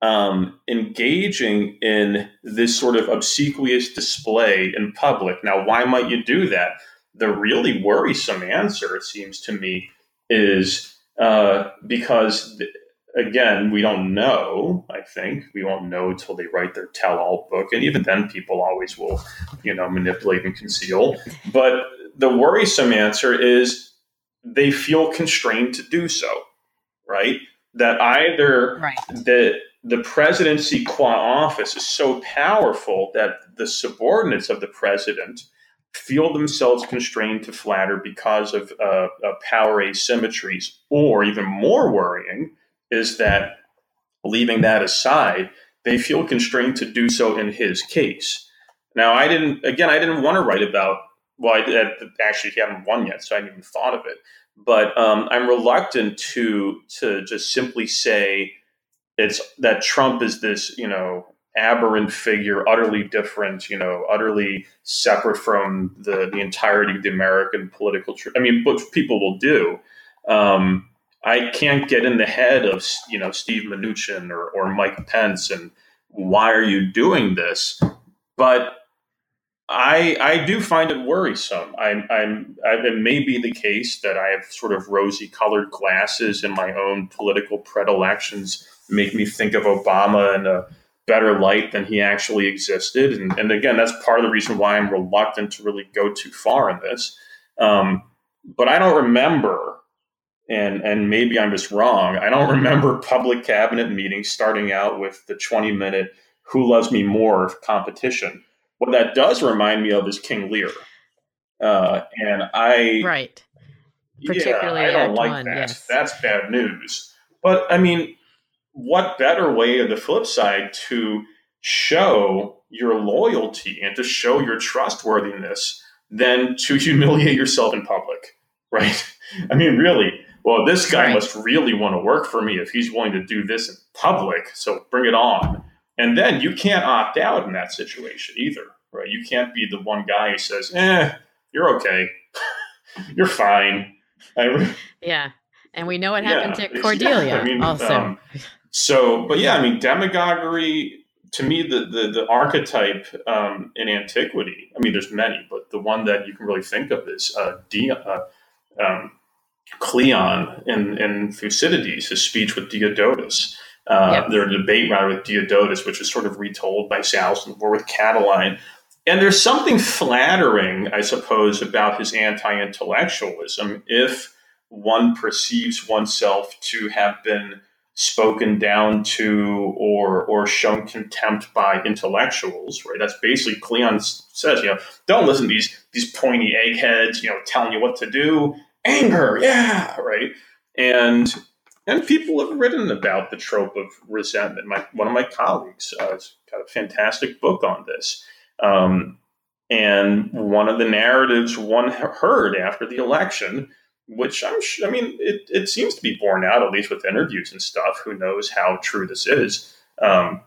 um, engaging in this sort of obsequious display in public. Now, why might you do that? The really worrisome answer, it seems to me, is uh, because, again, we don't know. I think we won't know until they write their tell-all book, and even then, people always will, you know, manipulate and conceal. But the worrisome answer is they feel constrained to do so, right? That either right. that the presidency qua office is so powerful that the subordinates of the president feel themselves constrained to flatter because of uh, power asymmetries. Or even more worrying is that, leaving that aside, they feel constrained to do so in his case. Now, I didn't, again, I didn't want to write about, well, I actually, he hadn't won yet, so I hadn't even thought of it. But um, I'm reluctant to to just simply say, it's that Trump is this, you know, aberrant figure, utterly different, you know, utterly separate from the, the entirety of the American political. Tr- I mean, what people will do. Um, I can't get in the head of you know Steve Mnuchin or, or Mike Pence and why are you doing this? But I I do find it worrisome. I'm I'm I, it may be the case that I have sort of rosy colored glasses in my own political predilections make me think of Obama in a better light than he actually existed. And, and again, that's part of the reason why I'm reluctant to really go too far in this. Um, but I don't remember, and and maybe I'm just wrong. I don't remember public cabinet meetings starting out with the 20 minute "Who loves me more" competition. What that does remind me of is King Lear, uh, and I right, particularly yeah, I don't like one, that. Yes. That's bad news. But I mean, what better way on the flip side to show your loyalty and to show your trustworthiness than to humiliate yourself in public, right? I mean, really, well, this guy right. must really want to work for me if he's willing to do this in public. So bring it on. And then you can't opt out in that situation either, right? You can't be the one guy who says, eh, you're okay. you're fine. Re- yeah. And we know what happened yeah, to Cordelia yeah, I mean, also. Um, so, but yeah, I mean, demagoguery to me, the the, the archetype um, in antiquity. I mean, there's many, but the one that you can really think of is uh, uh, um, Cleon in, in Thucydides, his speech with Diodotus. Uh, yep. Their debate rather with Diodotus, which is sort of retold by Sallust, or with Catiline. And there's something flattering, I suppose, about his anti-intellectualism if one perceives oneself to have been spoken down to or or shown contempt by intellectuals, right? That's basically Cleon says, you know, don't listen to these these pointy eggheads, you know, telling you what to do. Anger, yeah, right. And and people have written about the trope of resentment. My one of my colleagues uh, has got a fantastic book on this. Um, and one of the narratives one heard after the election which I'm I mean, it, it seems to be borne out, at least with interviews and stuff. Who knows how true this is? Um,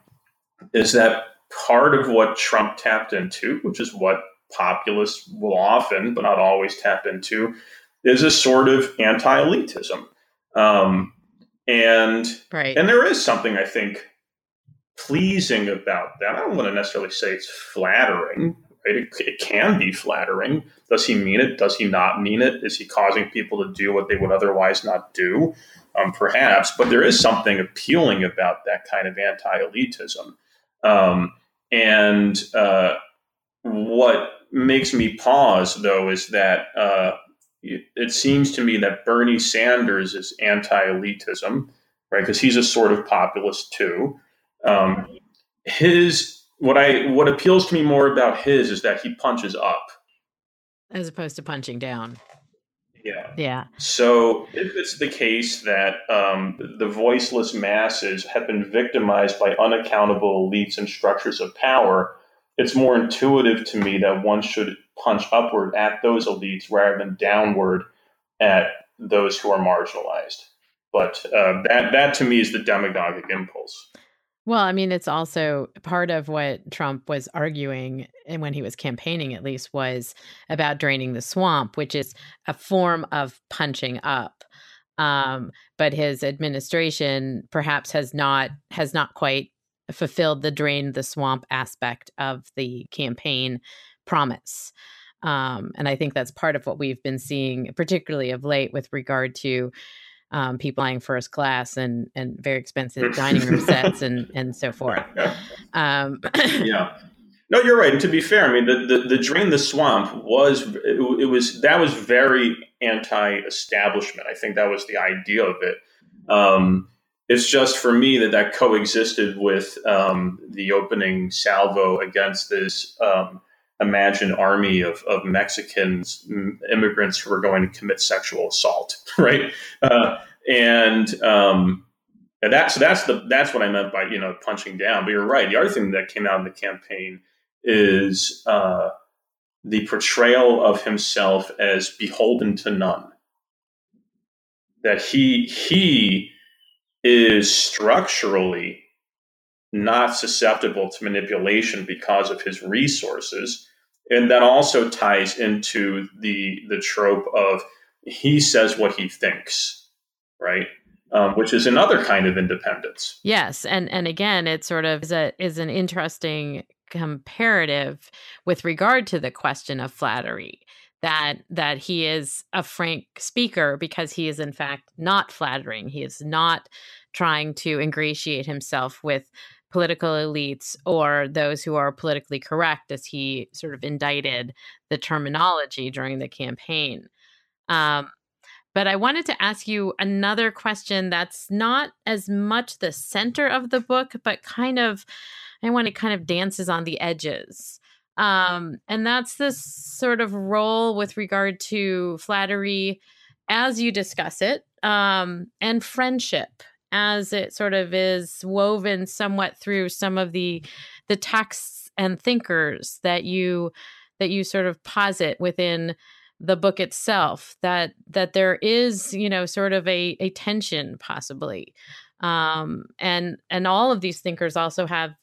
is that part of what Trump tapped into, which is what populists will often, but not always, tap into, is a sort of anti-elitism. Um, and right. and there is something I think pleasing about that. I don't want to necessarily say it's flattering, Right? It, it can be flattering. Does he mean it? Does he not mean it? Is he causing people to do what they would otherwise not do? Um, perhaps, but there is something appealing about that kind of anti-elitism. Um, and uh, what makes me pause, though, is that uh, it, seems to me that Bernie Sanders is anti-elitism, right? Because he's a sort of populist too. Um, his what I what appeals to me more about his is that he punches up as opposed to punching down. Yeah. Yeah. So if it's the case that um, the voiceless masses have been victimized by unaccountable elites and structures of power, it's more intuitive to me that one should punch upward at those elites rather than downward at those who are marginalized. But uh, that that to me is the demagogic impulse. Well, I mean, it's also part of what Trump was arguing, and when he was campaigning, at least, was about draining the swamp, which is a form of punching up. Um, but his administration perhaps has not has not quite fulfilled the drain the swamp aspect of the campaign promise. Um, and I think that's part of what we've been seeing, particularly of late, with regard to um, people buying first class and and very expensive dining room sets and and so forth. Um, yeah. No, you're right. And to be fair, I mean, the, the, the drain the swamp was it, it, was that was very anti-establishment. I think that was the idea of it. Um, it's just for me that that coexisted with um, the opening salvo against this um, imagined army of, of Mexicans, immigrants who are going to commit sexual assault, right? Uh, and um, that's so that's the that's what I meant by you know punching down. But you're right. The other thing that came out in the campaign is uh, the portrayal of himself as beholden to none. That he he is structurally not susceptible to manipulation because of his resources. And that also ties into the the trope of he says what he thinks, right? Um, which is another kind of independence. Yes, and and again, it sort of is a is an interesting comparative with regard to the question of flattery that that he is a frank speaker because he is in fact not flattering he is not trying to ingratiate himself with political elites or those who are politically correct, as he sort of indicted the terminology during the campaign. Um, but I wanted to ask you another question that's not as much the center of the book, but kind of, I want it kind of dances on the edges. Um, and that's this sort of role with regard to flattery as you discuss it um, and friendship as it sort of is woven somewhat through some of the the texts and thinkers that you that you sort of posit within the book itself that that there is you know sort of a, a tension possibly. Um and and all of these thinkers also have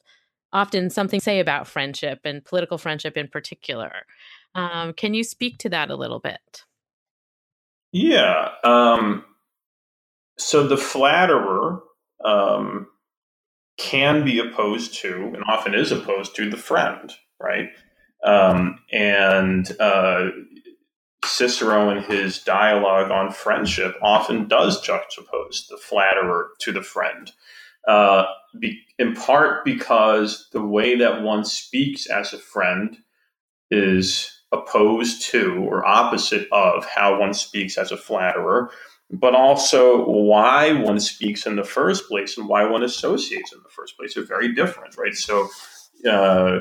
often something to say about friendship and political friendship in particular. Um can you speak to that a little bit? Yeah um so the flatterer um, can be opposed to, and often is opposed to, the friend, right? Um, and uh, Cicero, in his dialogue on friendship, often does juxtapose the flatterer to the friend. Uh, be, in part because the way that one speaks as a friend is opposed to or opposite of how one speaks as a flatterer but also why one speaks in the first place and why one associates in the first place are very different, right? So, uh,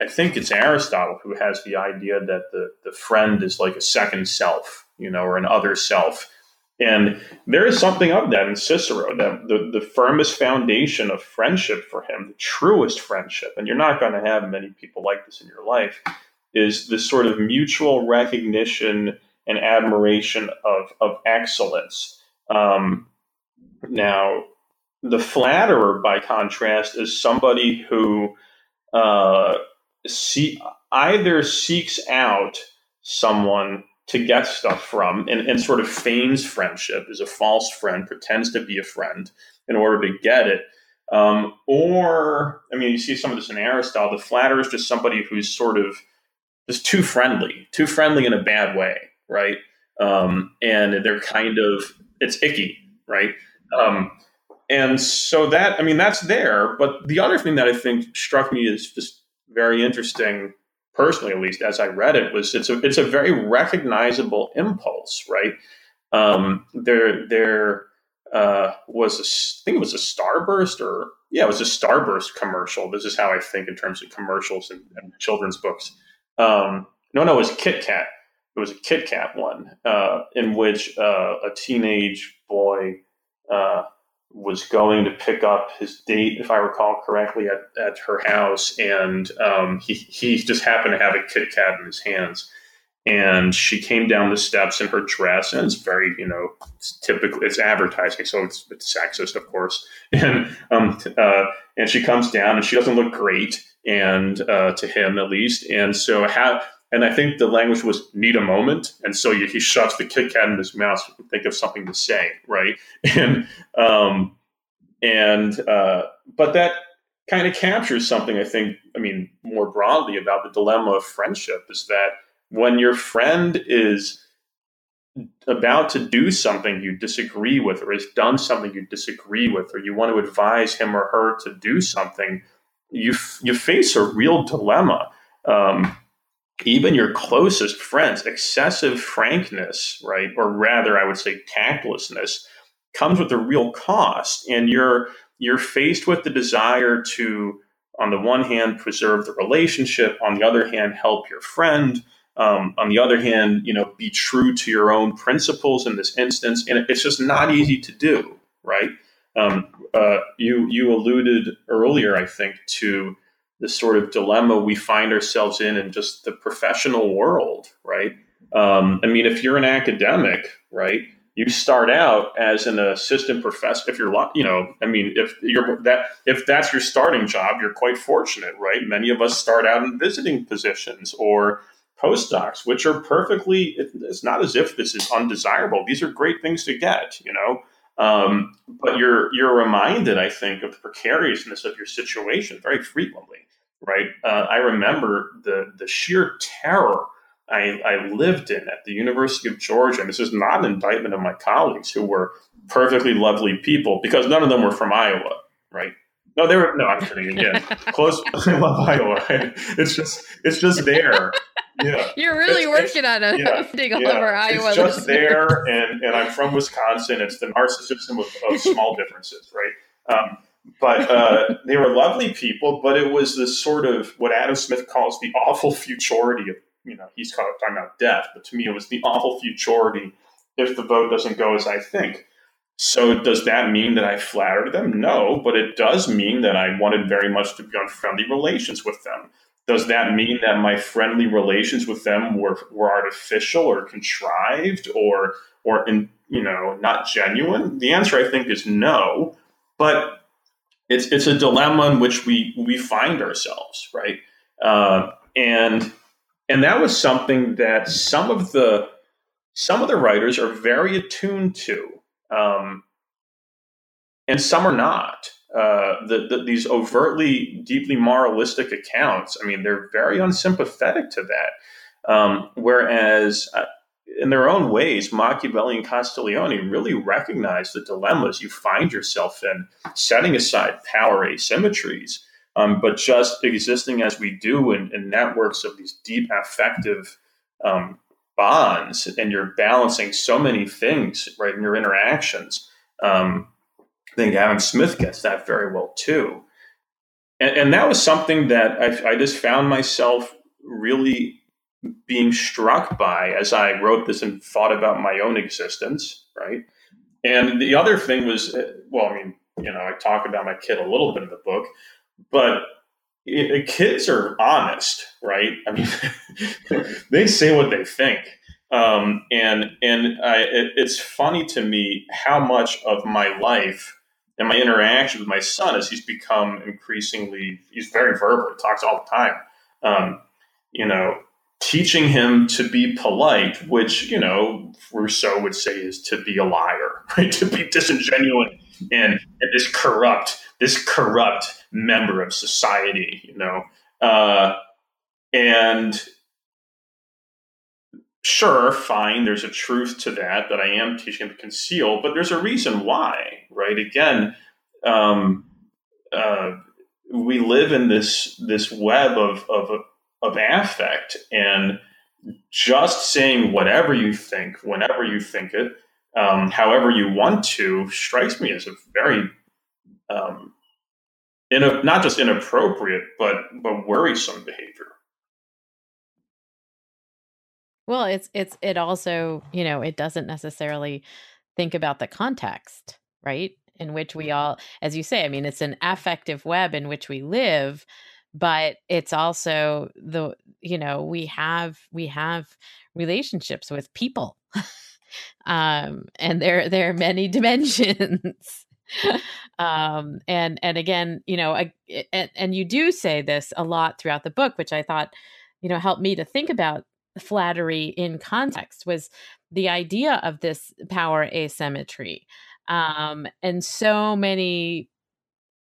I think it's Aristotle who has the idea that the, the friend is like a second self, you know, or an other self. And there is something of that in Cicero, that the, the firmest foundation of friendship for him, the truest friendship, and you're not going to have many people like this in your life, is this sort of mutual recognition and admiration of, of excellence. Um, now, the flatterer, by contrast, is somebody who uh, see, either seeks out someone to get stuff from and, and sort of feigns friendship, is a false friend, pretends to be a friend in order to get it. Um, or, I mean, you see some of this in Aristotle. The flatterer is just somebody who's sort of just too friendly, too friendly in a bad way, right? Um, and they're kind of it's icky, right? Um, and so that I mean that's there. But the other thing that I think struck me is just very interesting, personally at least, as I read it, was it's a it's a very recognizable impulse, right? Um, there there uh, was a, I think it was a Starburst or yeah, it was a Starburst commercial. This is how I think in terms of commercials and, and children's books. Um, no, no, it was Kit Kat. It was a Kit Kat one uh, in which uh, a teenage boy uh, was going to pick up his date, if I recall correctly, at, at her house, and um, he he just happened to have a Kit Kat in his hands, and she came down the steps in her dress, and it's very you know it's typically it's advertising, so it's, it's sexist, of course, and um, uh, and she comes down and she doesn't look great, and uh, to him at least, and so how and I think the language was need a moment. And so he shoves the Kit Kat in his mouth to think of something to say, right? And, um, and, uh, but that kind of captures something I think, I mean, more broadly about the dilemma of friendship is that when your friend is about to do something you disagree with, or has done something you disagree with, or you want to advise him or her to do something, you, you face a real dilemma. Um, even your closest friends, excessive frankness, right, or rather, I would say tactlessness, comes with a real cost, and you're you're faced with the desire to, on the one hand, preserve the relationship, on the other hand, help your friend. Um, on the other hand, you know, be true to your own principles in this instance, and it's just not easy to do, right? Um, uh, you you alluded earlier, I think, to the sort of dilemma we find ourselves in in just the professional world, right? Um, I mean, if you're an academic, right, you start out as an assistant professor. If you're, you know, I mean, if you're that, if that's your starting job, you're quite fortunate, right? Many of us start out in visiting positions or postdocs, which are perfectly. It's not as if this is undesirable. These are great things to get, you know. Um, but you're you're reminded, I think, of the precariousness of your situation very frequently right? Uh, I remember the the sheer terror I, I, lived in at the University of Georgia. And this is not an indictment of my colleagues who were perfectly lovely people because none of them were from Iowa, right? No, they were. No, I'm kidding again. Close. I love Iowa. Right? It's just it's just there. Yeah, you're really it's, working it's, on a yeah, thing all yeah, over Iowa. It's just there, and and I'm from Wisconsin. It's the narcissism of, of small differences, right? Um, but uh, they were lovely people. But it was this sort of what Adam Smith calls the awful futurity of you know he's talking about death, but to me it was the awful futurity if the vote doesn't go as I think. So does that mean that I flattered them? No, but it does mean that I wanted very much to be on friendly relations with them. Does that mean that my friendly relations with them were, were artificial or contrived or or in, you know not genuine? The answer I think is no. But it's it's a dilemma in which we we find ourselves, right? Uh, and and that was something that some of the some of the writers are very attuned to, um, and some are not. Uh, the, the, these overtly, deeply moralistic accounts, I mean, they're very unsympathetic to that. Um, whereas uh, in their own ways, Machiavelli and Castiglione really recognize the dilemmas you find yourself in, setting aside power asymmetries, um, but just existing as we do in, in networks of these deep affective um, bonds, and you're balancing so many things right in your interactions. Um, I think Adam Smith gets that very well too, and, and that was something that I, I just found myself really being struck by as I wrote this and thought about my own existence, right? And the other thing was, uh, well, I mean, you know, I talk about my kid a little bit in the book, but it, kids are honest, right? I mean, they say what they think. Um, and and I, it, it's funny to me how much of my life and my interaction with my son as he's become increasingly, he's very verbal, he talks all the time. Um, you know, teaching him to be polite, which, you know, Rousseau would say is to be a liar, right? to be disingenuous and, and this corrupt, this corrupt member of society, you know. Uh, and sure, fine, there's a truth to that, that I am teaching to conceal, but there's a reason why, right? Again, um, uh, we live in this this web of, of, of affect, and just saying whatever you think, whenever you think it, um, however you want to, strikes me as a very um, in a, not just inappropriate, but but worrisome behavior. Well, it's it's it also, you know, it doesn't necessarily think about the context, right? In which we all as you say, I mean, it's an affective web in which we live, but it's also the you know, we have we have relationships with people. um and there there are many dimensions. um and and again, you know, I, and, and you do say this a lot throughout the book, which I thought you know helped me to think about flattery in context was the idea of this power asymmetry um, and so many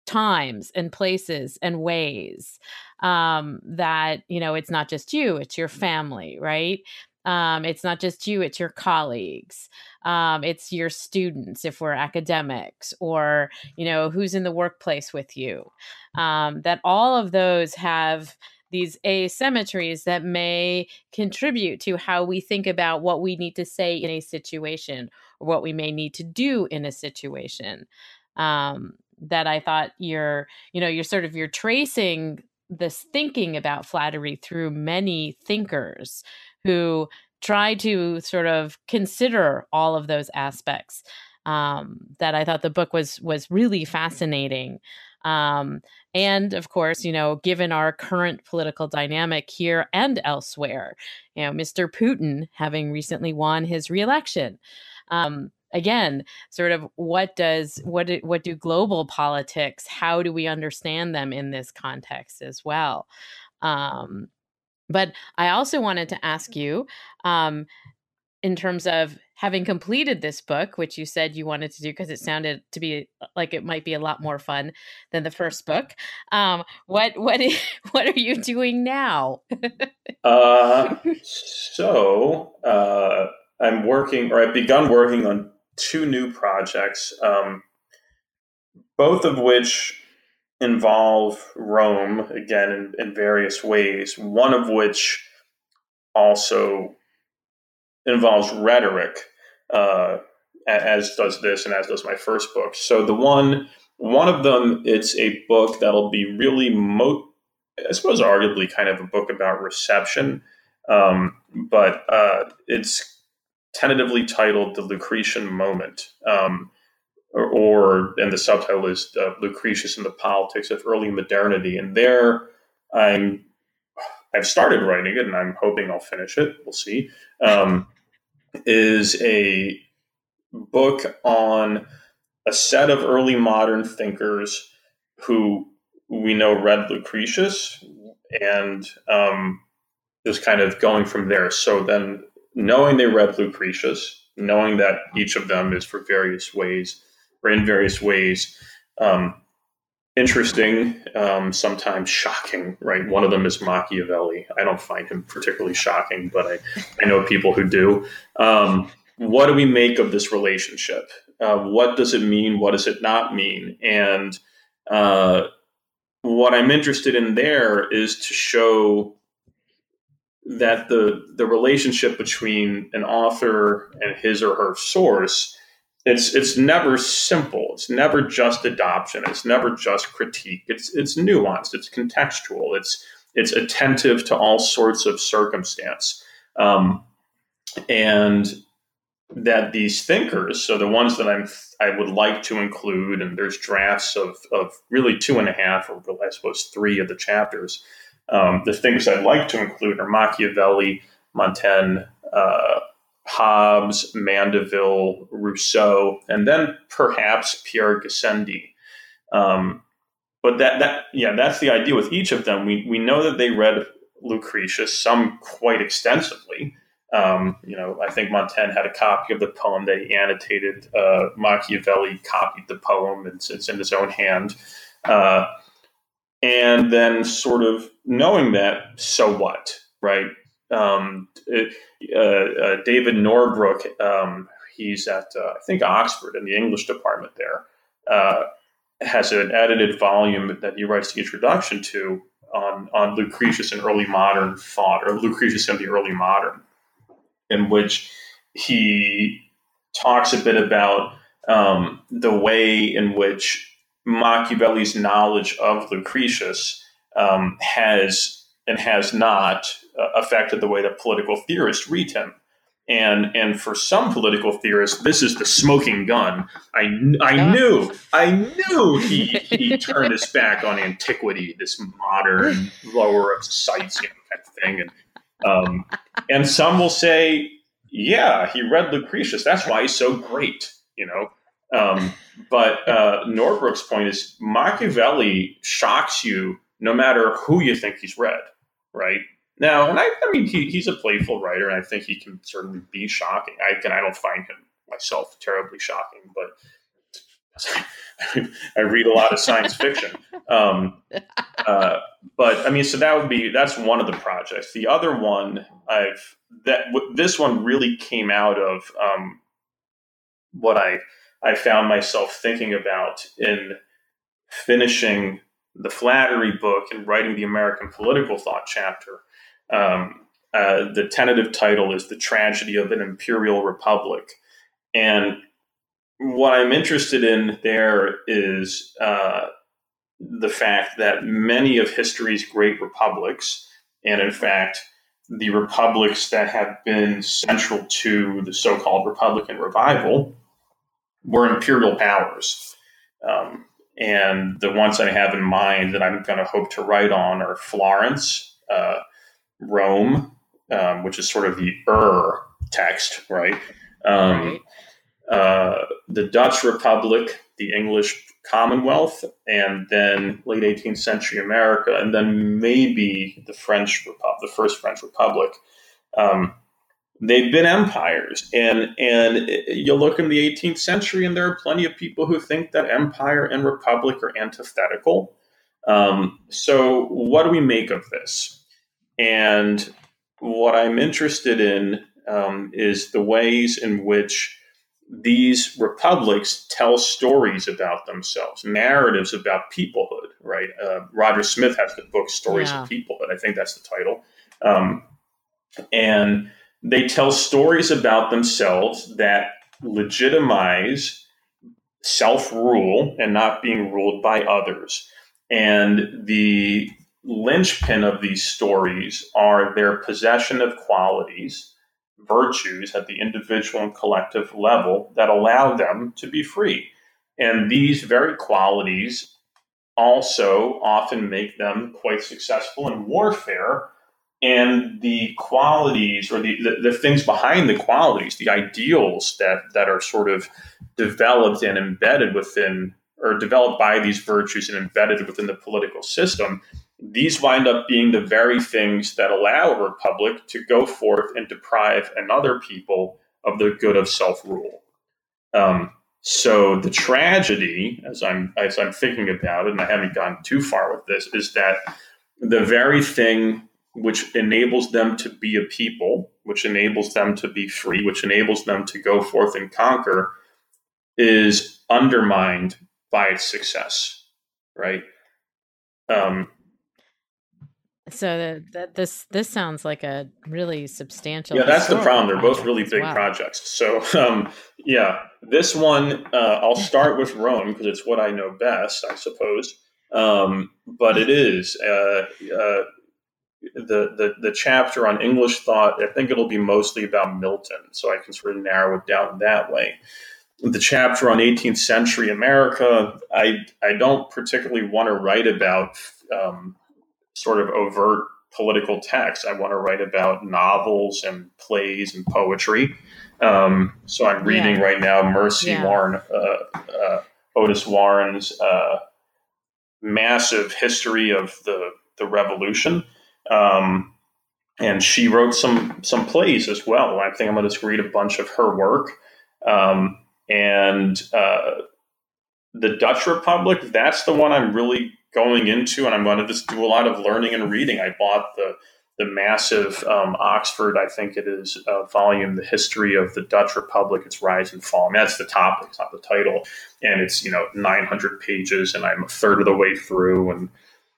times and places and ways um, that you know it's not just you it's your family right? Um, it's not just you it's your colleagues um, it's your students if we're academics or you know who's in the workplace with you um, that all of those have these asymmetries that may contribute to how we think about what we need to say in a situation or what we may need to do in a situation. Um, that i thought you're you know you're sort of you're tracing this thinking about flattery through many thinkers who try to sort of consider all of those aspects um, that i thought the book was was really fascinating. Um, and of course, you know, given our current political dynamic here and elsewhere, you know, Mr. Putin having recently won his reelection. Um, again, sort of what does what do, what do global politics? How do we understand them in this context as well? Um, but I also wanted to ask you, um, in terms of having completed this book, which you said you wanted to do because it sounded to be uh, like it might be a lot more fun than the first book. Um, what what what are you doing now? uh, so uh, I'm working, or I've begun working on two new projects, um, both of which involve Rome again in, in various ways. One of which also involves rhetoric uh, as does this and as does my first book. So the one one of them, it's a book that'll be really mo- I suppose arguably kind of a book about reception, um, but uh, it's tentatively titled "The Lucretian Moment." Um, or, or, and the subtitle is uh, Lucretius and the Politics of Early Modernity. And there, I'm I've started writing it, and I'm hoping I'll finish it. We'll see. Um, is a book on a set of early modern thinkers who we know read Lucretius and um, just kind of going from there. So then, knowing they read Lucretius, knowing that each of them is for various ways or in various ways um, interesting, um, sometimes shocking, right? One of them is Machiavelli. I don't find him particularly shocking, but I, I know people who do. Um, what do we make of this relationship? Uh, what does it mean? What does it not mean? And uh, what I'm interested in there is to show that the the relationship between an author and his or her source it's it's never simple. It's never just adoption. It's never just critique. It's it's nuanced. It's contextual. It's it's attentive to all sorts of circumstance, um, and that these thinkers, so the ones that I'm I would like to include, and there's drafts of of really two and a half, or I suppose three of the chapters. Um, the thinkers I'd like to include are Machiavelli, Montaigne, uh, Hobbes, Mandeville, Rousseau, and then perhaps Pierre Gassendi. Um, but that that yeah, that's the idea with each of them. We we know that they read Lucretius, some quite extensively. Um, you know, I think Montaigne had a copy of the poem that he annotated. Uh, Machiavelli copied the poem, and it's in his own hand. Uh, and then, sort of knowing that, so what, right? Um, uh, uh, David Norbrook, um, he's at uh, I think Oxford in the English department there, uh, has an edited volume that he writes the introduction to on on Lucretius and early modern thought, or Lucretius and the early modern, in which he talks a bit about um, the way in which Machiavelli's knowledge of Lucretius um, has and has not uh, affected the way that political theorists read him. And and for some political theorists, this is the smoking gun. I, I knew I knew he he turned his back on antiquity, this modern lower of sightseeing kind of thing. And um, and some will say, yeah, he read Lucretius. That's why he's so great, you know. Um, but uh, Norbrook's point is Machiavelli shocks you no matter who you think he's read, right? Now, and I, I mean, he, he's a playful writer, and I think he can certainly be shocking. I can, I don't find him myself terribly shocking, but I read a lot of science fiction. Um, uh, but I mean, so that would be that's one of the projects. The other one I've that this one really came out of um, what I I found myself thinking about in finishing the Flattery book and writing the American political thought chapter. Um, uh, the tentative title is The Tragedy of an Imperial Republic. And what I'm interested in there is uh, the fact that many of history's great republics, and in fact, the republics that have been central to the so called Republican revival, were imperial powers. Um, and the ones I have in mind that I'm going to hope to write on are Florence, uh, Rome, um, which is sort of the Ur text, right? Um. Uh, the Dutch Republic, the English Commonwealth, and then late 18th century America, and then maybe the French Republic, the first French Republic. Um, they've been empires. And and you look in the 18th century and there are plenty of people who think that empire and republic are antithetical. Um, so what do we make of this? And what i'm interested in um, is the ways in which these republics tell stories about themselves narratives about peoplehood right? Uh, Rogers Smith has the book stories yeah. of peoplehood i think that's the title. Um, and they tell stories about themselves that legitimize self rule and not being ruled by others. And the linchpin of these stories are their possession of qualities, virtues at the individual and collective level that allow them to be free. And these very qualities also often make them quite successful in warfare and the qualities or the, the, the, things behind the qualities, the ideals that, that are sort of developed and embedded within, or developed by these virtues and embedded within the political system, these wind up being the very things that allow a republic to go forth and deprive another people of the good of self rule. Um, so the tragedy, as I'm as I'm thinking about it, and I haven't gone too far with this, is that the very thing which enables them to be a people, which enables them to be free, which enables them to go forth and conquer, is undermined by its success, right? Um, so that this this sounds like a really substantial. Yeah, that's the problem. They're both really big projects. So um, yeah, this one uh, I'll start with Rome because it's what I know best, I suppose. Um, but it is uh, uh, the, the the chapter on English thought, I think it'll be mostly about Milton, so I can sort of narrow it down that way. The chapter on 18th century America, I I don't particularly want to write about um, sort of overt political text. I want to write about novels and plays and poetry. Um, so I'm reading yeah. right now Mercy yeah. Warren, uh, uh, Otis Warren's uh, massive history of the the Revolution. Um, and she wrote some some plays as well. I think I'm going to read a bunch of her work. Um, and uh, the Dutch Republic, that's the one I'm really going into, and I'm going to just do a lot of learning and reading. I bought the the massive um, Oxford, I think it is, uh, volume, The History of the Dutch Republic, Its Rise and Fall. I mean, that's the topic, it's not the title. And it's, you know, 900 pages, and I'm a third of the way through. And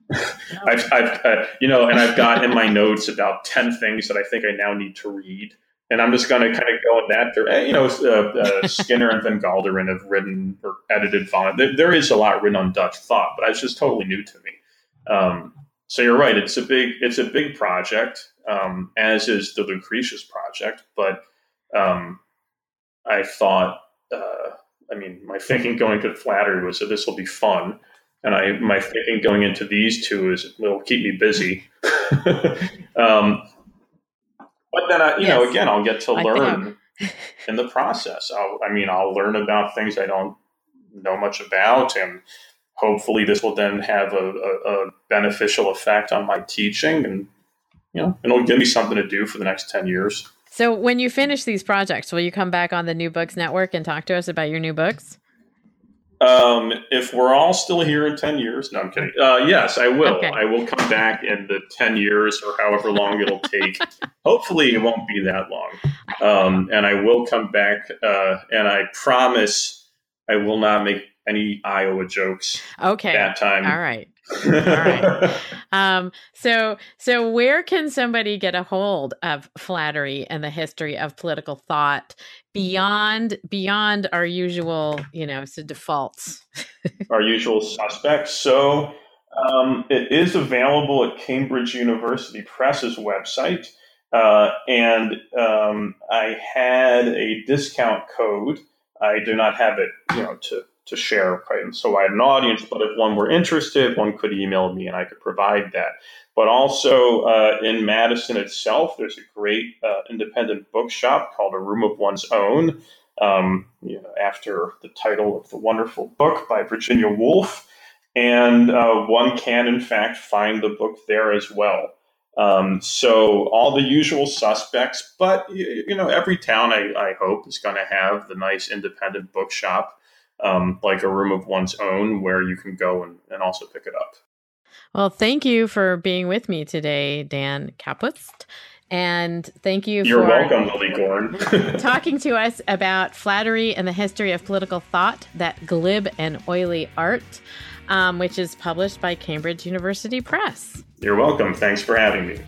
I've, I've uh, you know, and I've got in my notes about 10 things that I think I now need to read. And I'm just going to kind of go in that direction. You know, uh, uh, Skinner and Van Gelderen have written or edited volume. There, there is a lot written on Dutch thought, but it's just totally new to me. Um, so you're right. It's a big it's a big project, um, as is the Lucretius project. But um, I thought, uh, I mean, my thinking going to Flattery was that this will be fun, and I my thinking going into these two is it'll keep me busy. um, but then, I, you yes. know, again, I'll get to learn in the process. I'll, I mean, I'll learn about things I don't know much about, and hopefully this will then have a, a, a, beneficial effect on my teaching and you know it'll give me something to do for the next 10 years so when you finish these projects will you come back on the new books network and talk to us about your new books um, if we're all still here in 10 years no i'm kidding uh, yes i will okay. i will come back in the 10 years or however long it'll take hopefully it won't be that long um, and i will come back uh, and i promise i will not make any Iowa jokes. Okay. That time. All right. All right. Um, so, so where can somebody get a hold of flattery and the history of political thought beyond beyond our usual, you know, it's a default. our usual suspects. So, um, it is available at Cambridge University Press's website, uh, and um, I had a discount code. I do not have it, you know, to to share right? so I had an audience, but if one were interested, one could email me and I could provide that. But also uh, in Madison itself, there's a great uh, independent bookshop called A Room of One's Own, um, you know, after the title of the wonderful book by Virginia Woolf. And uh, one can, in fact, find the book there as well. Um, so all the usual suspects, but you know, every town I, I hope is going to have the nice independent bookshop um, like a room of one's own where you can go and, and also pick it up. Well, thank you for being with me today, Dan Kapust. And thank you You're welcome, Lilly Goren. talking to us about flattery and the history of political thought, that glib and oily art, um, which is published by Cambridge University Press. You're welcome. Thanks for having me.